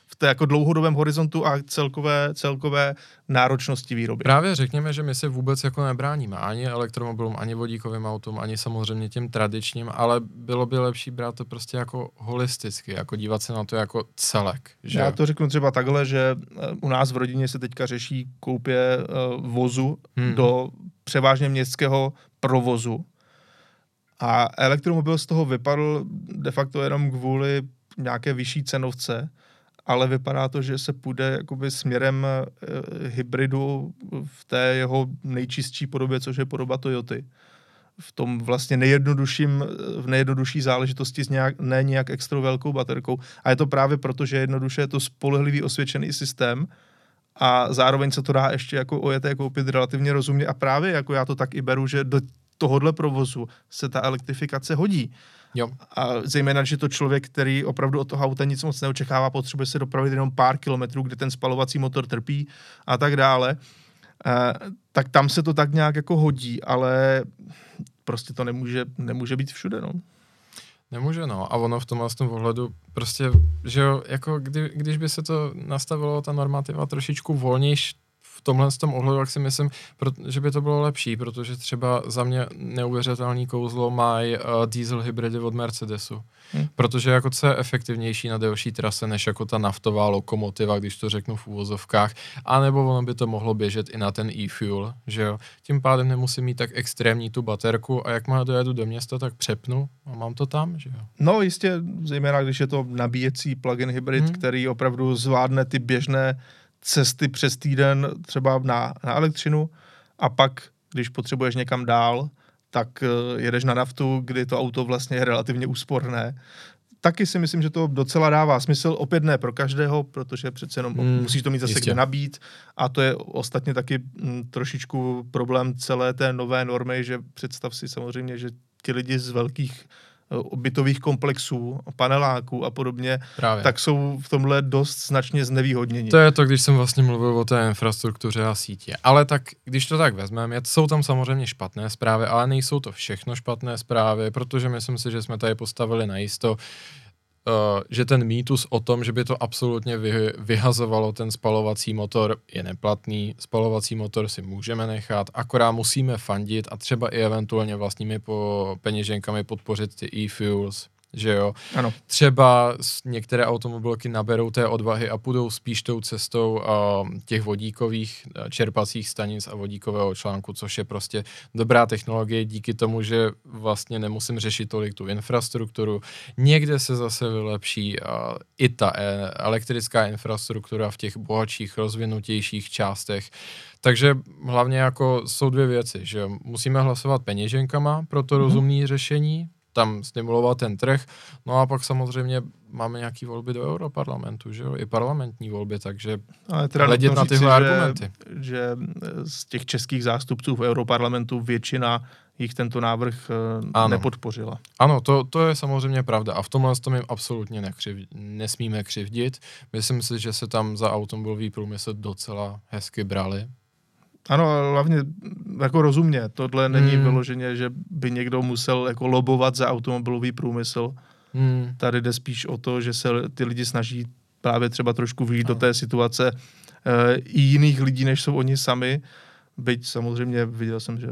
v té jako dlouhodobém horizontu a celkové, celkové náročnosti výroby. Právě řekněme, že my se vůbec jako nebráníme ani elektromobilům, ani vodíkovým autům, ani samozřejmě těm tradičním, ale bylo by lepší brát to prostě jako holisticky, jako dívat se na to jako celek. Že? Já to řeknu třeba takhle, že eh, u nás v rodině se teďka řeší koupě uh, vozu hmm. do převážně městského provozu a elektromobil z toho vypadl de facto jenom kvůli nějaké vyšší cenovce, ale vypadá to, že se půjde jakoby směrem e, hybridu v té jeho nejčistší podobě, což je podoba Toyoty. V tom vlastně nejjednodušším, v nejjednodušší záležitosti s nějak, ne nějak extra velkou baterkou. A je to právě proto, že jednoduše je to spolehlivý osvědčený systém a zároveň se to dá ještě jako ojeté koupit relativně rozumně a právě jako já to tak i beru, že do tohohle provozu se ta elektrifikace hodí. Jo. A zejména, že to člověk, který opravdu od toho auta nic moc neočekává, potřebuje se dopravit jenom pár kilometrů, kde ten spalovací motor trpí a tak dále, eh, tak tam se to tak nějak jako hodí, ale prostě to nemůže, nemůže být všude, no. Nemůže, no. A ono v tom tom ohledu prostě, že jo, jako kdy, když by se to nastavilo, ta normativa trošičku volnější tomhle z tom ohledu, jak si myslím, že by to bylo lepší, protože třeba za mě neuvěřitelný kouzlo mají uh, diesel hybridy od Mercedesu. Hmm. Protože jako co je efektivnější na delší trase, než jako ta naftová lokomotiva, když to řeknu v úvozovkách, anebo ono by to mohlo běžet i na ten e-fuel, že jo. Tím pádem nemusím mít tak extrémní tu baterku a jak má dojedu do města, tak přepnu a mám to tam, že jo. No jistě, zejména když je to nabíjecí plug-in hybrid, hmm. který opravdu zvládne ty běžné cesty přes týden třeba na, na elektřinu a pak, když potřebuješ někam dál, tak uh, jedeš na naftu, kdy to auto vlastně je relativně úsporné. Taky si myslím, že to docela dává smysl, opět ne pro každého, protože přece jenom hmm, musíš to mít zase jistě. kde nabít a to je ostatně taky m, mm, trošičku problém celé té nové normy, že představ si samozřejmě, že ti lidi z velkých bytových komplexů, paneláků a podobně, Právě. tak jsou v tomhle dost značně znevýhodněni. To je to, když jsem vlastně mluvil o té infrastruktuře a sítě. Ale tak, když to tak vezmeme, jsou tam samozřejmě špatné zprávy, ale nejsou to všechno špatné zprávy, protože myslím si, že jsme tady postavili na jisto, Uh, že ten mýtus o tom, že by to absolutně vy, vyhazovalo ten spalovací motor, je neplatný. Spalovací motor si můžeme nechat, akorát musíme fandit a třeba i eventuálně vlastními po peněženkami podpořit ty e-fuels, že jo. Ano. Třeba některé automobilky naberou té odvahy a půjdou spíš tou cestou uh, těch vodíkových uh, čerpacích stanic a vodíkového článku, což je prostě dobrá technologie díky tomu, že vlastně nemusím řešit tolik tu infrastrukturu. Někde se zase vylepší uh, i ta e- elektrická infrastruktura v těch bohatších, rozvinutějších částech. Takže hlavně jako jsou dvě věci, že musíme hlasovat peněženkama pro to mm-hmm. rozumné řešení, tam stimulovat ten trh. No a pak samozřejmě máme nějaký volby do Europarlamentu, že jo, i parlamentní volby, takže Ale teda hledět na tyhle říci, argumenty. Že, že z těch českých zástupců v Europarlamentu většina jich tento návrh eh, ano. nepodpořila. Ano, to, to je samozřejmě pravda a v tomhle tom jim absolutně nekřiv, nesmíme křivdit. Myslím si, že se tam za automobilový průmysl docela hezky brali, ano, hlavně jako rozumně. Tohle není hmm. vyloženě, že by někdo musel jako lobovat za automobilový průmysl. Hmm. Tady jde spíš o to, že se ty lidi snaží právě třeba trošku vyjít do té situace e, i jiných lidí, než jsou oni sami. Byť samozřejmě viděl jsem, že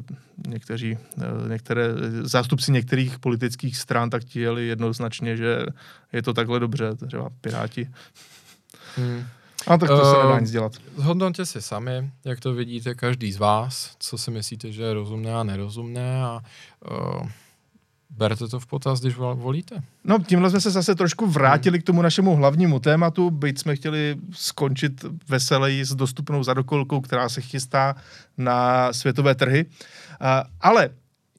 někteří, e, některé zástupci některých politických stran tak chtěli jednoznačně, že je to takhle dobře, třeba Piráti. Hmm. A tak to uh, se nedá nic dělat. Zhodnoťte si sami, jak to vidíte každý z vás, co si myslíte, že je rozumné a nerozumné a uh, berte to v potaz, když volíte. No, tímhle jsme se zase trošku vrátili k tomu našemu hlavnímu tématu, byť jsme chtěli skončit veseleji s dostupnou zadokolkou, která se chystá na světové trhy. Uh, ale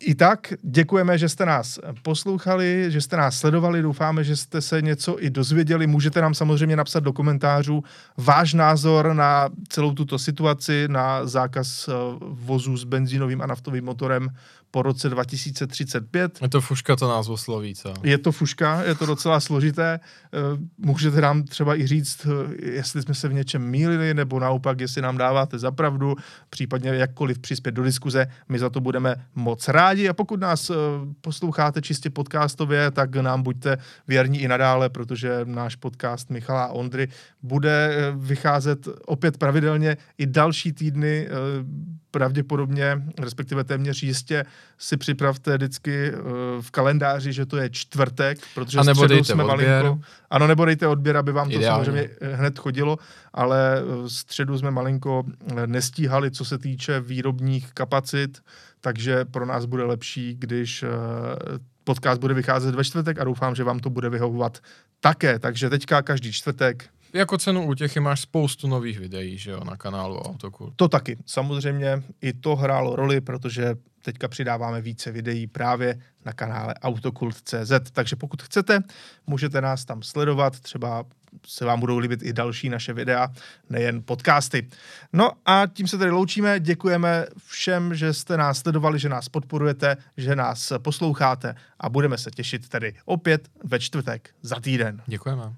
i tak děkujeme, že jste nás poslouchali, že jste nás sledovali, doufáme, že jste se něco i dozvěděli. Můžete nám samozřejmě napsat do komentářů váš názor na celou tuto situaci, na zákaz eh, vozů s benzínovým a naftovým motorem po roce 2035. Je to fuška to názvo sloví, co? Je to fuška, je to docela složité. Eh, můžete nám třeba i říct, eh, jestli jsme se v něčem mýlili, nebo naopak, jestli nám dáváte za pravdu, případně jakkoliv přispět do diskuze, my za to budeme moc rádi. A pokud nás eh, posloucháte čistě podcastově, tak nám buďte věrní i nadále, protože náš podcast Michala Ondry bude vycházet opět pravidelně i další týdny pravděpodobně, respektive téměř jistě si připravte vždycky uh, v kalendáři, že to je čtvrtek, protože a nebo dejte jsme odběr. malinko. Ano, nebo dejte odběr, aby vám Ideálně. to samozřejmě eh, hned chodilo, ale eh, středu jsme malinko nestíhali, co se týče výrobních kapacit, takže pro nás bude lepší, když podcast bude vycházet ve čtvrtek a doufám, že vám to bude vyhovovat také. Takže teďka každý čtvrtek jako cenu útěchy máš spoustu nových videí, že jo, na kanálu Autokult. To taky. Samozřejmě i to hrálo roli, protože teďka přidáváme více videí právě na kanále Autokult.cz, takže pokud chcete, můžete nás tam sledovat, třeba se vám budou líbit i další naše videa, nejen podcasty. No a tím se tady loučíme, děkujeme všem, že jste nás sledovali, že nás podporujete, že nás posloucháte a budeme se těšit tedy opět ve čtvrtek za týden. Děkujeme.